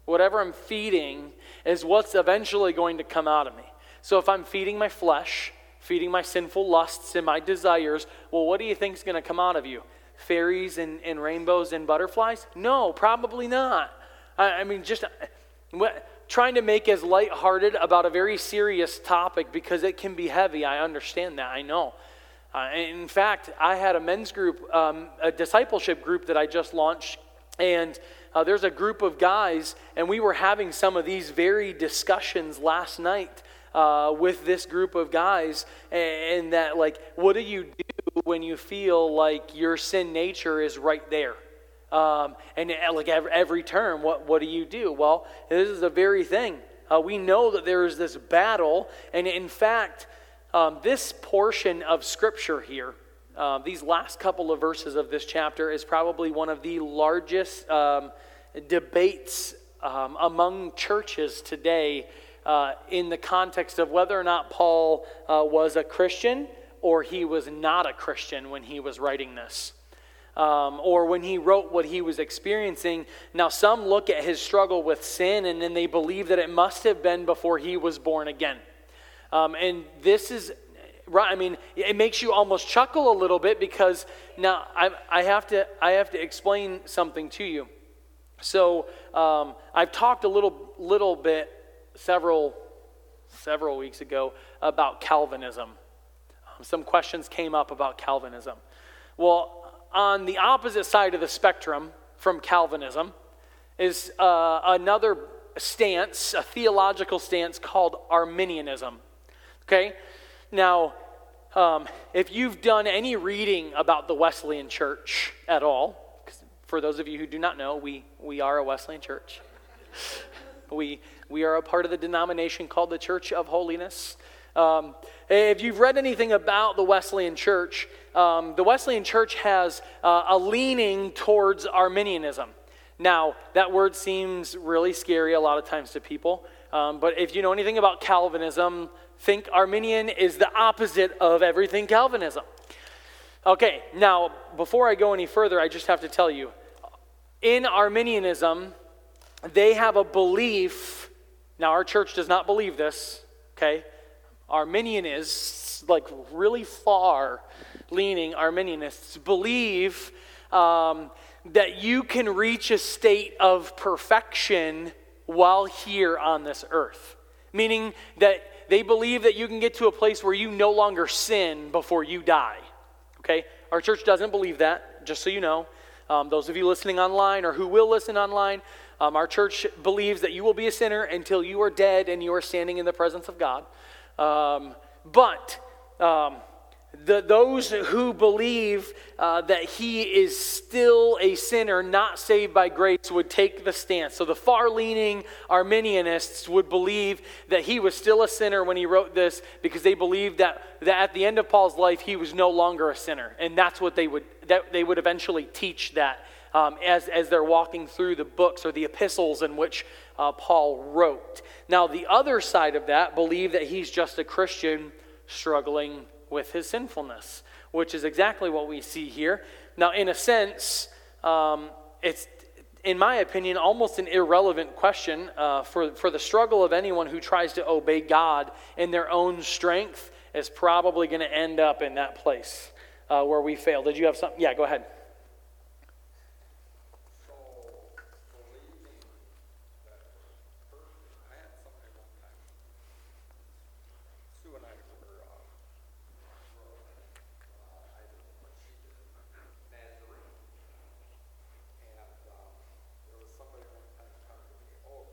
whatever I'm feeding is what's eventually going to come out of me. So if I'm feeding my flesh, feeding my sinful lusts and my desires, well, what do you think is going to come out of you? Fairies and, and rainbows and butterflies? No, probably not. I, I mean, just what, trying to make as lighthearted about a very serious topic because it can be heavy. I understand that. I know. Uh, in fact, I had a men's group, um, a discipleship group that I just launched, and uh, there's a group of guys, and we were having some of these very discussions last night uh, with this group of guys, and, that, like, what do you do when you feel like your sin nature is right there? Um, and uh, like every, every term, what, what do you do? Well, this is the very thing. Uh, we know that there is this battle, and in fact, um, this portion of Scripture here, uh, these last couple of verses of this chapter, is probably one of the largest um, debates um, among churches today uh, in the context of whether or not Paul uh, was a Christian or he was not a Christian when he was writing this. Um, or when he wrote what he was experiencing. Now, some look at his struggle with sin and then they believe that it must have been before he was born again. Um, and this is right. I mean, it makes you almost chuckle a little bit because now I, I have to I have to explain something to you. So um, I've talked a little little bit several several weeks ago about Calvinism. Um, some questions came up about Calvinism. Well, on the opposite side of the spectrum from Calvinism is uh, another stance, a theological stance called Arminianism. Okay? Now, um, if you've done any reading about the Wesleyan Church at all, for those of you who do not know, we, we are a Wesleyan church. [LAUGHS] we, we are a part of the denomination called the Church of Holiness. Um, if you've read anything about the Wesleyan Church, um, the Wesleyan Church has uh, a leaning towards Arminianism. Now, that word seems really scary a lot of times to people, um, but if you know anything about Calvinism, think Arminian is the opposite of everything Calvinism. Okay, now, before I go any further, I just have to tell you in Arminianism, they have a belief. Now, our church does not believe this, okay? Arminian is like really far leaning Arminianists, believe um, that you can reach a state of perfection while here on this earth. Meaning that they believe that you can get to a place where you no longer sin before you die. Okay? Our church doesn't believe that, just so you know. Um, those of you listening online or who will listen online, um, our church believes that you will be a sinner until you are dead and you are standing in the presence of God. Um, but um, the, those who believe uh, that he is still a sinner, not saved by grace, would take the stance. So the far leaning Arminianists would believe that he was still a sinner when he wrote this because they believed that, that at the end of Paul's life, he was no longer a sinner. And that's what they would, that they would eventually teach that um, as, as they're walking through the books or the epistles in which uh, Paul wrote. Now, the other side of that believe that he's just a Christian struggling with his sinfulness, which is exactly what we see here. Now, in a sense, um, it's, in my opinion, almost an irrelevant question uh, for, for the struggle of anyone who tries to obey God in their own strength is probably going to end up in that place uh, where we fail. Did you have something? Yeah, go ahead. So, believing that person, I had something one time. Sue and I were, uh, were, uh, I don't know what she did, Nazarene. And, um, there was somebody one time coming to me, oh,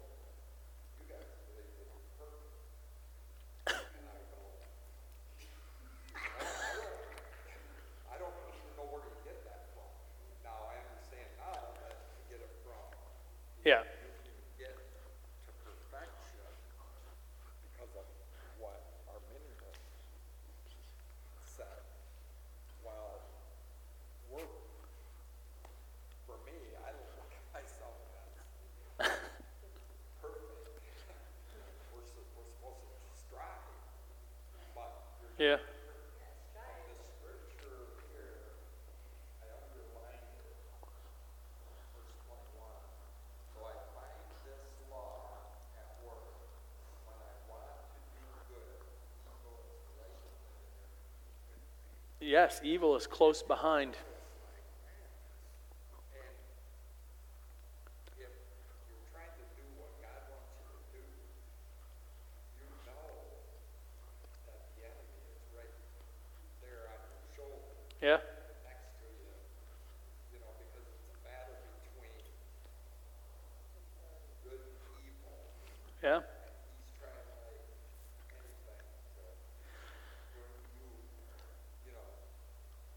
you guys believe that you're perfect. And I go, I don't even know where to get that from. Now, I understand now that you get it from Yeah. you can get to perfection because of what Arminius said. Well, we're, for me, I don't look at myself as perfect. We're, su- we're supposed to strive, but Yeah. the scripture here, I underlined it, verse twenty-one. So I find this law at work. When I want to do good, evil is greater than it. Yes, evil is close behind. And if you're trying to do what God wants you to do, you know that the enemy is right there on your shoulder. Yeah. next to you, you know, because it's a battle between good and evil, Yeah. and he's trying like anything to bring you, you know,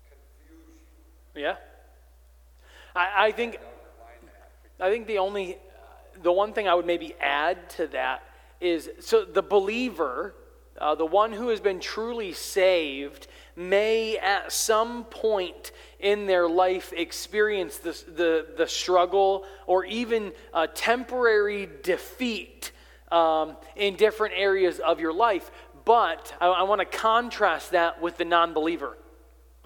confuse you. Yeah. I, think I think the only the one thing I would maybe add to that is so the believer, uh, the one who has been truly saved, may at some point in their life experience the, the, the struggle or even a temporary defeat um, in different areas of your life. But I, I want to contrast that with the non believer.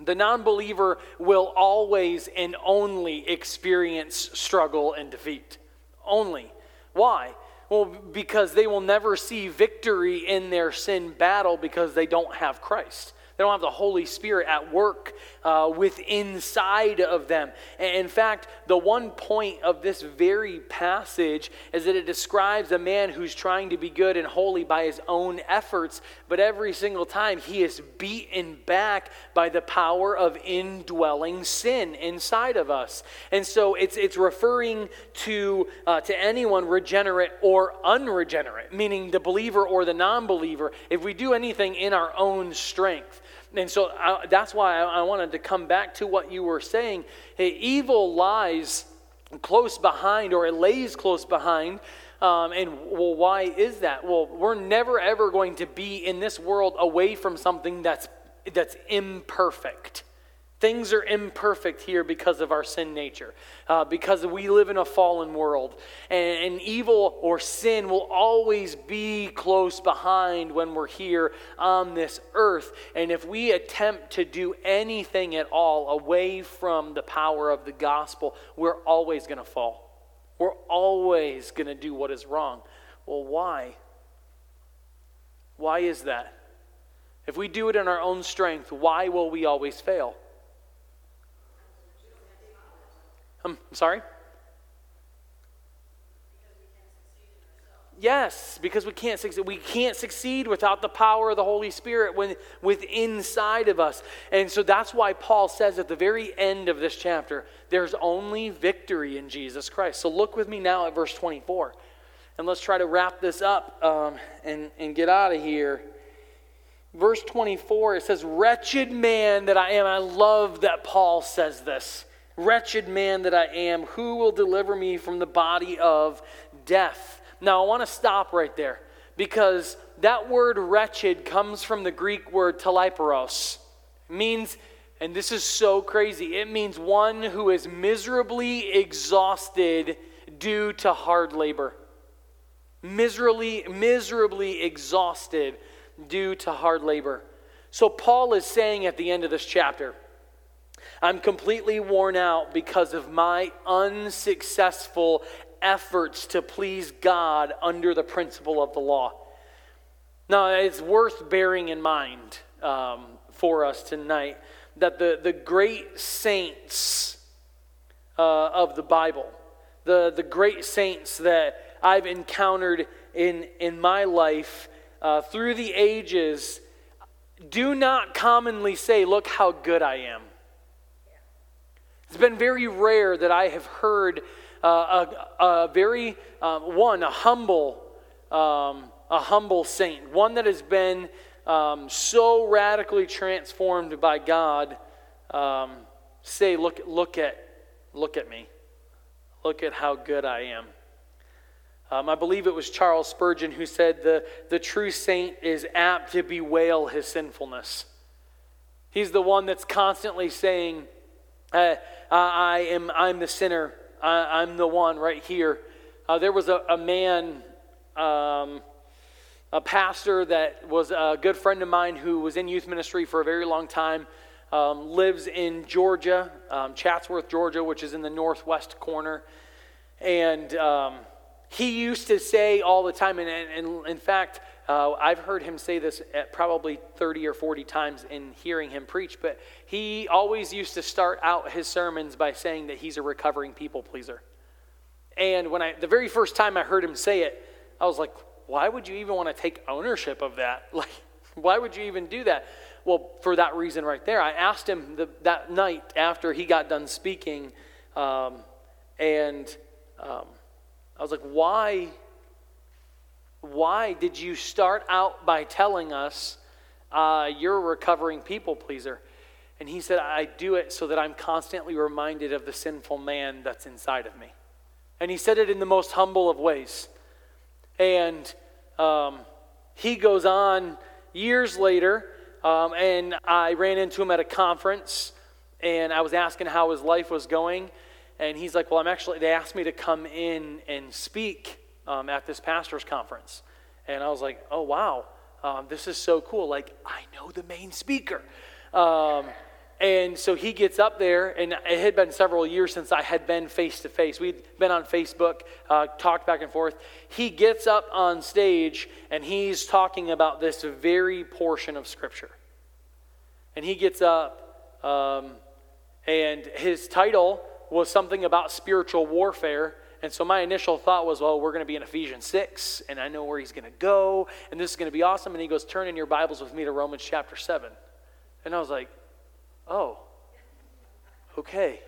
The non believer will always and only experience struggle and defeat. Only. Why? Well, because they will never see victory in their sin battle because they don't have Christ. They don't have the Holy Spirit at work uh, with inside of them. In fact, the one point of this very passage is that it describes a man who's trying to be good and holy by his own efforts, but every single time he is beaten back by the power of indwelling sin inside of us. And so it's, it's referring to, uh, to anyone regenerate or unregenerate, meaning the believer or the non believer, if we do anything in our own strength. And so I, that's why I, I, wanted to come back to what you were saying. Hey, evil lies close behind, or it lays close behind. Um, and well, why is that? Well, we're never ever going to be in this world away from something that's that's imperfect. Things are imperfect here because of our sin nature, uh, because we live in a fallen world. And, and, evil or sin will always be close behind when we're here on this earth. And if we attempt to do anything at all away from the power of the gospel, we're always going to fall. We're always going to do what is wrong. Well, why? Why is that? If we do it in our own strength, why will we always fail? I'm sorry? Yes, because we can't succeed. We can't succeed without the power of the Holy Spirit when, within inside of us. And so that's why Paul says at the very end of this chapter, there's only victory in Jesus Christ. So look with me now at verse 24. And let's try to wrap this up um, and, and get out of here. Verse 24, it says, Wretched man that I am. I love that Paul says this. Wretched man that I am, who will deliver me from the body of death? Now, I want to stop right there because that word wretched comes from the Greek word talaiporos. Means, and this is so crazy, it means one who is miserably exhausted due to hard labor. Miserably, miserably exhausted due to hard labor. So, Paul is saying at the end of this chapter, I'm completely worn out because of my unsuccessful efforts to please God under the principle of the law. Now, it's worth bearing in mind um, for us tonight that the, the great saints uh, of the Bible, the, the great saints that I've encountered in, in my life uh, through the ages, do not commonly say, Look how good I am. It's been very rare that I have heard uh, a, a, very, um, one, a humble, um, a humble saint, one that has been um, so radically transformed by God, um, say, look, look, at, look at me. Look at how good I am. Um, I believe it was Charles Spurgeon who said the, the true saint is apt to bewail his sinfulness. He's the one that's constantly saying, uh, I am I'm the sinner. I, am the one right here. Uh, there was a, a man, um, a pastor that was a good friend of mine who was in youth ministry for a very long time. Um, lives in Georgia, um, Chatsworth, Georgia, which is in the northwest corner. And um, he used to say all the time, and, and, and in fact, uh, I've heard him say this probably 30 or 40 times in hearing him preach, but he always used to start out his sermons by saying that he's a recovering people pleaser. And when I, the very first time I heard him say it, I was like, why would you even want to take ownership of that? [LAUGHS] Like, why would you even do that? Well, for that reason right there, I asked him the, that night after he got done speaking, um, and um, I was like, why? Why did you start out by telling us uh, you're a recovering people pleaser? And he said, I do it so that I'm constantly reminded of the sinful man that's inside of me. And he said it in the most humble of ways. And um, he goes on years later um, and I ran into him at a conference, and I was asking how his life was going, and he's like, "Well, I'm actually." They asked me to come in and speak um, at this pastors' conference, and I was like, "Oh wow, um, this is so cool!" Like I know the main speaker. Um, and so he gets up there, and it had been several years since I had been face to face. We'd been on Facebook, uh, talked back and forth. He gets up on stage, and he's talking about this very portion of Scripture. And he gets up, um, and his title was something about spiritual warfare. And so my initial thought was, well, we're going to be in Ephesians 6, and I know where he's going to go, and this is going to be awesome. And he goes, Turn in your Bibles with me to Romans chapter 7. And I was like, Oh, okay.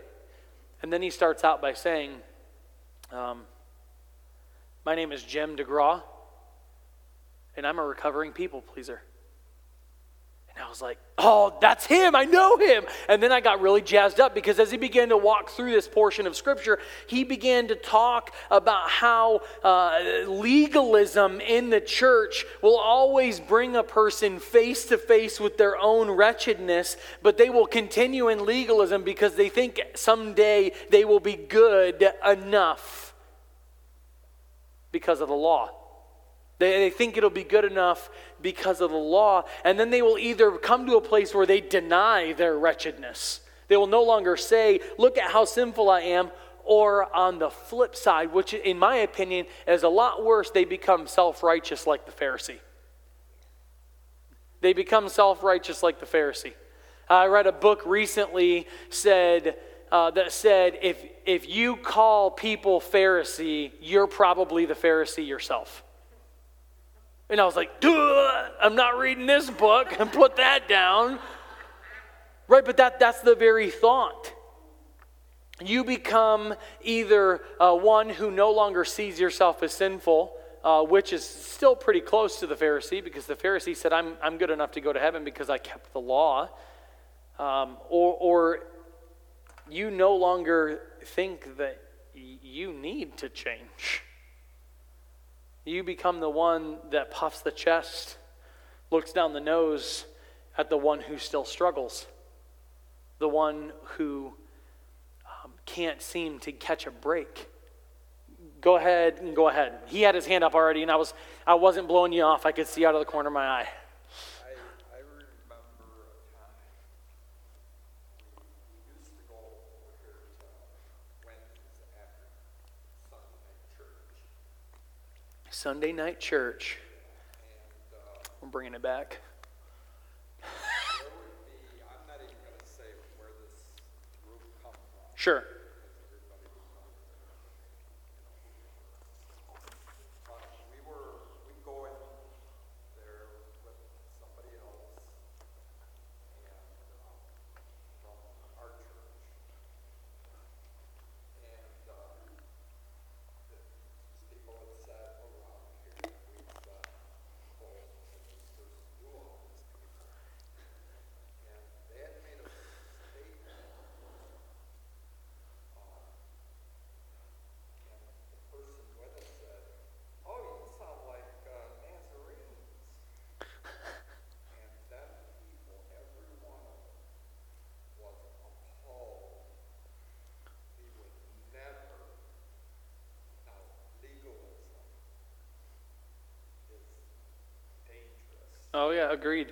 And then he starts out by saying, um, My name is Jim DeGraw, and I'm a recovering people pleaser. And I was like, oh, that's him. I know him. And then I got really jazzed up because as he began to walk through this portion of Scripture, he began to talk about how uh, legalism in the church will always bring a person face to face with their own wretchedness, but they will continue in legalism because they think someday they will be good enough because of the law. They, they think it'll be good enough because of the law. And then they will either come to a place where they deny their wretchedness. They will no longer say, Look at how sinful I am. Or on the flip side, which in my opinion is a lot worse, they become self righteous like the Pharisee. They become self righteous like the Pharisee. I read a book recently said, uh, that said, if, if you call people Pharisee, you're probably the Pharisee yourself. And I was like, I'm not reading this book [LAUGHS] and put that down. Right, but that, that's the very thought. You become either uh, one who no longer sees yourself as sinful, uh, which is still pretty close to the Pharisee, because the Pharisee said, I'm, I'm good enough to go to heaven because I kept the law. Um, or, or you no longer think that you need to change. You become the one that puffs the chest, looks down the nose at the one who still struggles, the one who um, can't seem to catch a break. Go ahead and go ahead. He had his hand up already, and I was I wasn't blowing you off. I could see out of the corner of my eye. I, I remember a time we, we used to go over here to Wednesdays after Sunday night church. Sunday night church. We're bringing it back. there would be, I'm not even going to say where this group come from. Sure. But we were, we go in there with somebody else and, um, from our church. And, uh, the, people had sat around here, we sat close to this first few of these people. And they had made a statement, um, and the person with us said, "Oh, you sound like uh, Nazarenes." and then people, every one of them, was appalled. He would never. Now, legalism is dangerous, Oh yeah, agreed.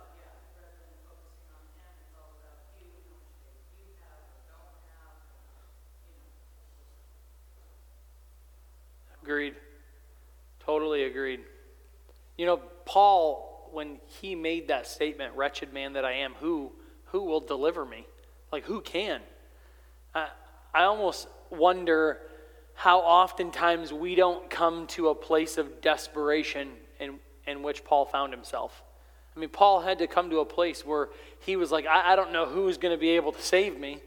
he made that statement, wretched man that I am, who who will deliver me? Like who can? I, I almost wonder how oftentimes we don't come to a place of desperation in, in which Paul found himself. I mean, Paul had to come to a place where he was like, I, I don't know who's going to be able to save me,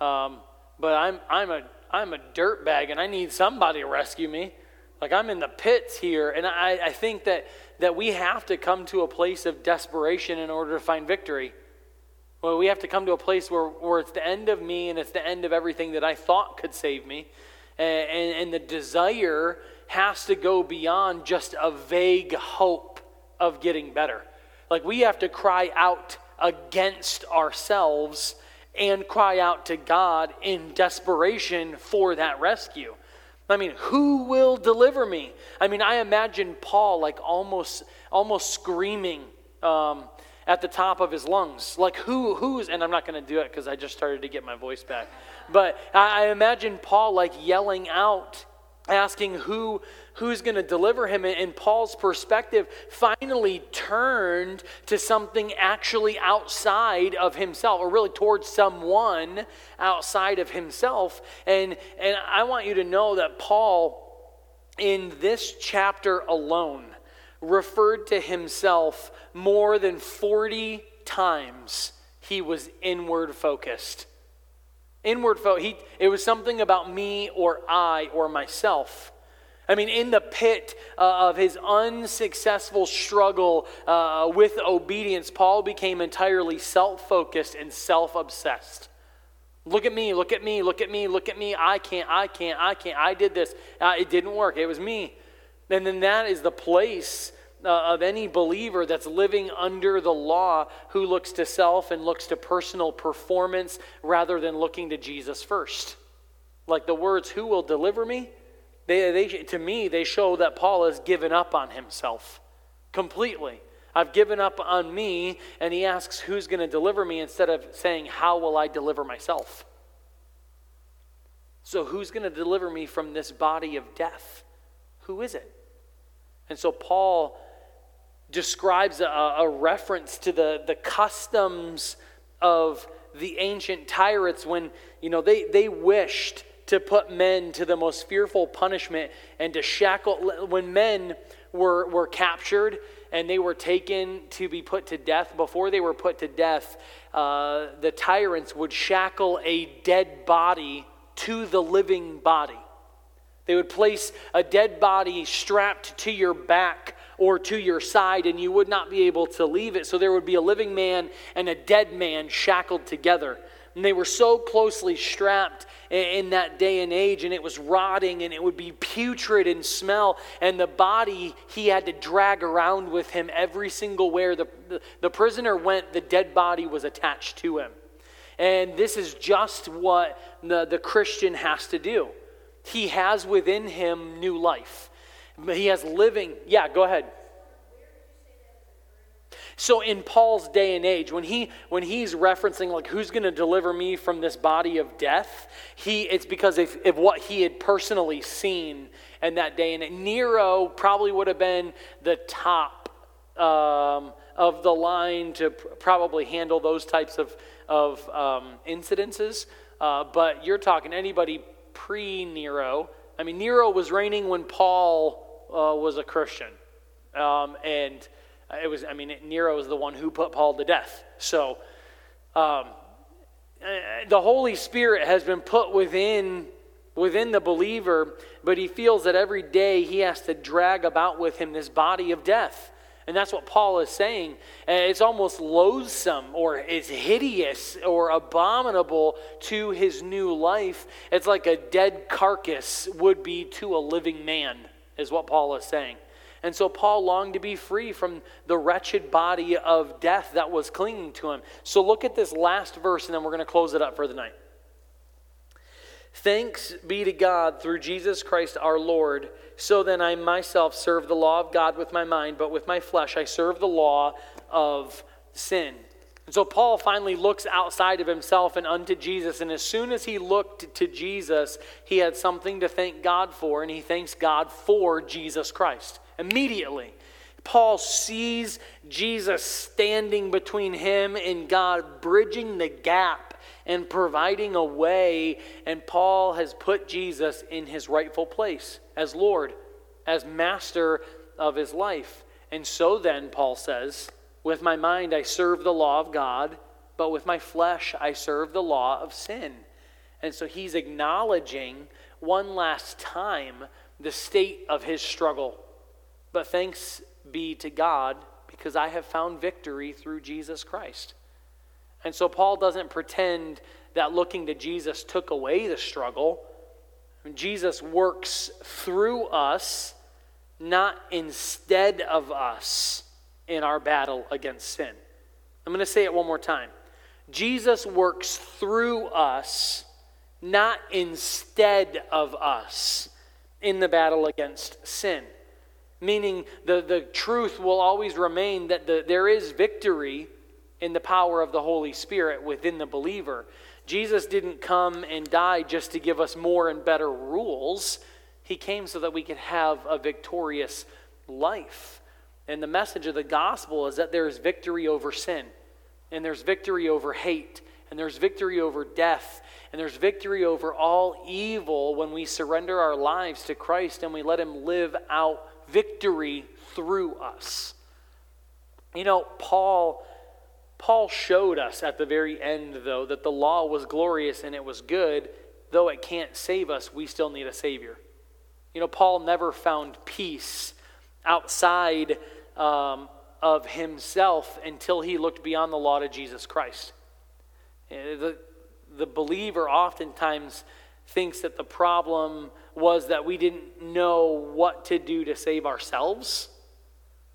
um, but I'm, I'm, a, I'm a dirtbag and I need somebody to rescue me. Like I'm in the pits here. And I, I think that, that we have to come to a place of desperation in order to find victory. Well, we have to come to a place where, where it's the end of me and it's the end of everything that I thought could save me. And, and, and the desire has to go beyond just a vague hope of getting better. Like we have to cry out against ourselves and cry out to God in desperation for that rescue. I mean, who will deliver me? I mean, I imagine Paul like almost almost screaming um, at the top of his lungs. Like who who's and I'm not going to do it because I just started to get my voice back. But I, I imagine Paul like yelling out asking who who's going to deliver him and paul's perspective finally turned to something actually outside of himself or really towards someone outside of himself. And and i want you to know that paul in this chapter alone referred to himself more than 40 times he was inward focused Inward focus. He, it was something about me or I or myself. I mean, in the pit uh, of his unsuccessful struggle uh, with obedience, Paul became entirely self focused and self obsessed. Look at me, look at me, look at me, look at me. I can't, I can't, I can't. I did this. Uh, it didn't work. It was me. And then that is the place uh, of any believer that's living under the law who looks to self and looks to personal performance rather than looking to Jesus first. Like the words, Who will deliver me? They, they, to me, they show that Paul has given up on himself completely. I've given up on me, and he asks, Who's going to deliver me? instead of saying, How will I deliver myself? So, who's going to deliver me from this body of death? Who is it? And so, Paul describes a, a reference to the, the customs of the ancient tyrants when you know they, they wished to put men to the most fearful punishment and to shackle when men were, were captured and they were taken to be put to death before they were put to death uh, the tyrants would shackle a dead body to the living body. They would place a dead body strapped to your back or to your side, and you would not be able to leave it. So there would be a living man and a dead man shackled together. And they were so closely strapped in that day and age, and it was rotting, and it would be putrid in smell. And the body he had to drag around with him every single where the, the, the prisoner went, the dead body was attached to him. And this is just what the, the Christian has to do. He has within him new life. He has living. Yeah, go ahead. So in Paul's day and age, when he when he's referencing like who's going to deliver me from this body of death, he it's because of, of what he had personally seen in that day. And Nero probably would have been the top um, of the line to pr- probably handle those types of of um, incidences. Uh, but you're talking anybody pre Nero. I mean, Nero was reigning when Paul uh, was a Christian. Um, and it was, I mean, Nero was the one who put Paul to death. So um, uh, the Holy Spirit has been put within within the believer, but he feels that every day he has to drag about with him this body of death. And that's what Paul is saying. Uh, it's almost loathsome or it's hideous or abominable to his new life. It's like a dead carcass would be to a living man is what Paul is saying. And so Paul longed to be free from the wretched body of death that was clinging to him. So look at this last verse, and then we're going to close it up for the night. Thanks be to God through Jesus Christ our Lord. So then I myself serve the law of God with my mind, but with my flesh I serve the law of sin. And so Paul finally looks outside of himself and unto Jesus. And as soon as he looked to Jesus, he had something to thank God for, and he thanks God for Jesus Christ. Immediately, Paul sees Jesus standing between him and God, bridging the gap and providing a way. And Paul has put Jesus in his rightful place as Lord, as master of his life. And so then, Paul says, with my mind I serve the law of God, but with my flesh I serve the law of sin. And so he's acknowledging one last time the state of his struggle. But thanks be to God because I have found victory through Jesus Christ. And so Paul doesn't pretend that looking to Jesus took away the struggle. Jesus works through us, not instead of us in our battle against sin. I'm going to say it one more time. Jesus works through us, not instead of us in the battle against sin. Meaning, the, the truth will always remain that the, there is victory in the power of the Holy Spirit within the believer. Jesus didn't come and die just to give us more and better rules, He came so that we could have a victorious life. And the message of the gospel is that there is victory over sin, and there's victory over hate, and there's victory over death, and there's victory over all evil when we surrender our lives to Christ and we let Him live out victory through us. You know, Paul Paul showed us at the very end, though, that the law was glorious and it was good. Though it can't save us, we still need a Savior. You know, Paul never found peace outside um, of himself until he looked beyond the law to Jesus Christ. Eh, the, the believer oftentimes thinks that the problem was that we didn't know what to do to save ourselves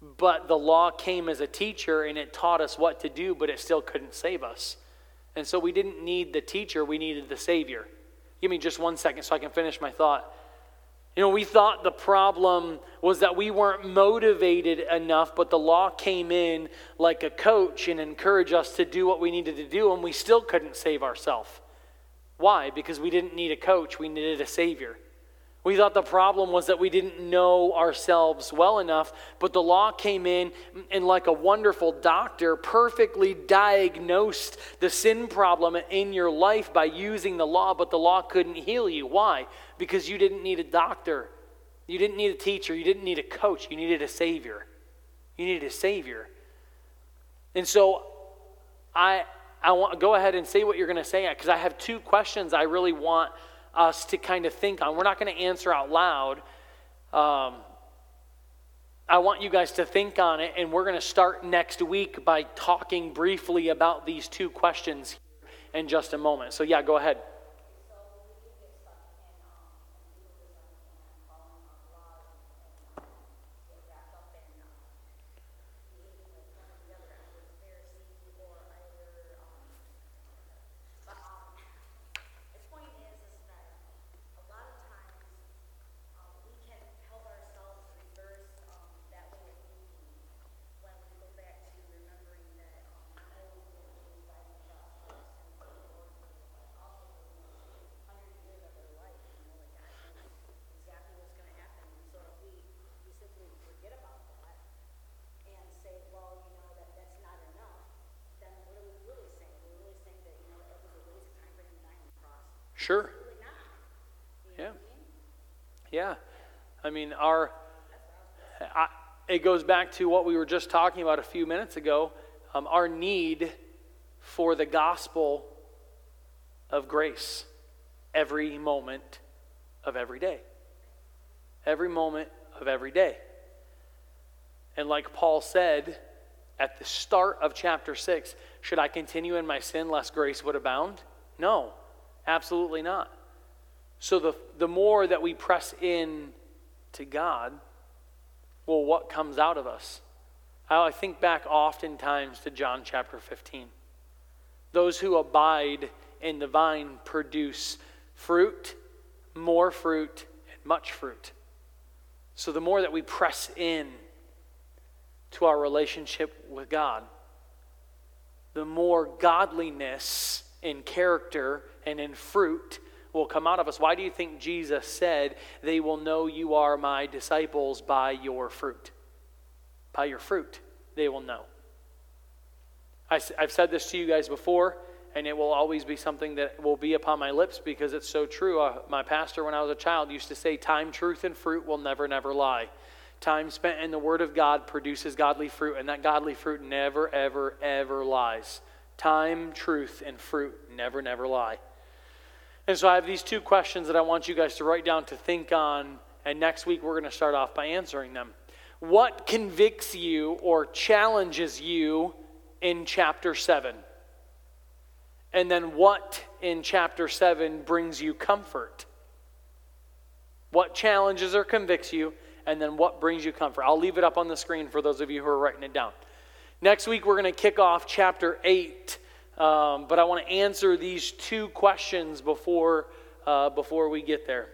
but the law came as a teacher and it taught us what to do, but it still couldn't save us. And so we didn't need the teacher, we needed the Savior. Give me just one second so I can finish my thought. You know, we thought the problem was that we weren't motivated enough, but the law came in like a coach and encouraged us to do what we needed to do, and we still couldn't save ourselves. Why? Because we didn't need a coach, we needed a Savior. We thought the problem was that we didn't know ourselves well enough, but the law came in and, like a wonderful doctor, perfectly diagnosed the sin problem in your life by using the law, but the law couldn't heal you. Why? Because you didn't need a doctor, you didn't need a teacher, you didn't need a coach, you needed a Savior. You needed a Savior. And so I, I want go ahead and say what you're going to say because I have two questions I really want us to kind of think on. We're not going to answer out loud. Um, I want you guys to think on it, and we're going to start next week by talking briefly about these two questions in just a moment. So, yeah, go ahead. Sure. Yeah. Yeah. I mean, our. I, it goes back to what we were just talking about a few minutes ago um, our need for the gospel of grace every moment of every day. Every moment of every day. And like Paul said at the start of chapter 6, should I continue in my sin lest grace would abound? No. Absolutely not. So the, the more that we press in to God, well, what comes out of us? I think back oftentimes to John chapter 15. Those who abide in the vine produce fruit, more fruit, and much fruit. So the more that we press in to our relationship with God, the more godliness in character and in fruit will come out of us. Why do you think Jesus said, They will know you are my disciples by your fruit? By your fruit, they will know. I, have said this to you guys before, and it will always be something that will be upon my lips because it's so true. Uh, my pastor, when I was a child, used to say, Time, truth, and fruit will never, never lie. Time spent in the Word of God produces godly fruit, and that godly fruit never, ever, ever lies. Time, truth, and fruit never, never lie. And so I have these two questions that I want you guys to write down to think on, and next week we're going to start off by answering them. What convicts you or challenges you in chapter 7? And then what in chapter 7 brings you comfort? What challenges or convicts you? And then what brings you comfort? I'll leave it up on the screen for those of you who are writing it down. Next week, we're going to kick off chapter 8. Um, but I want to answer these two questions before, uh, before we get there.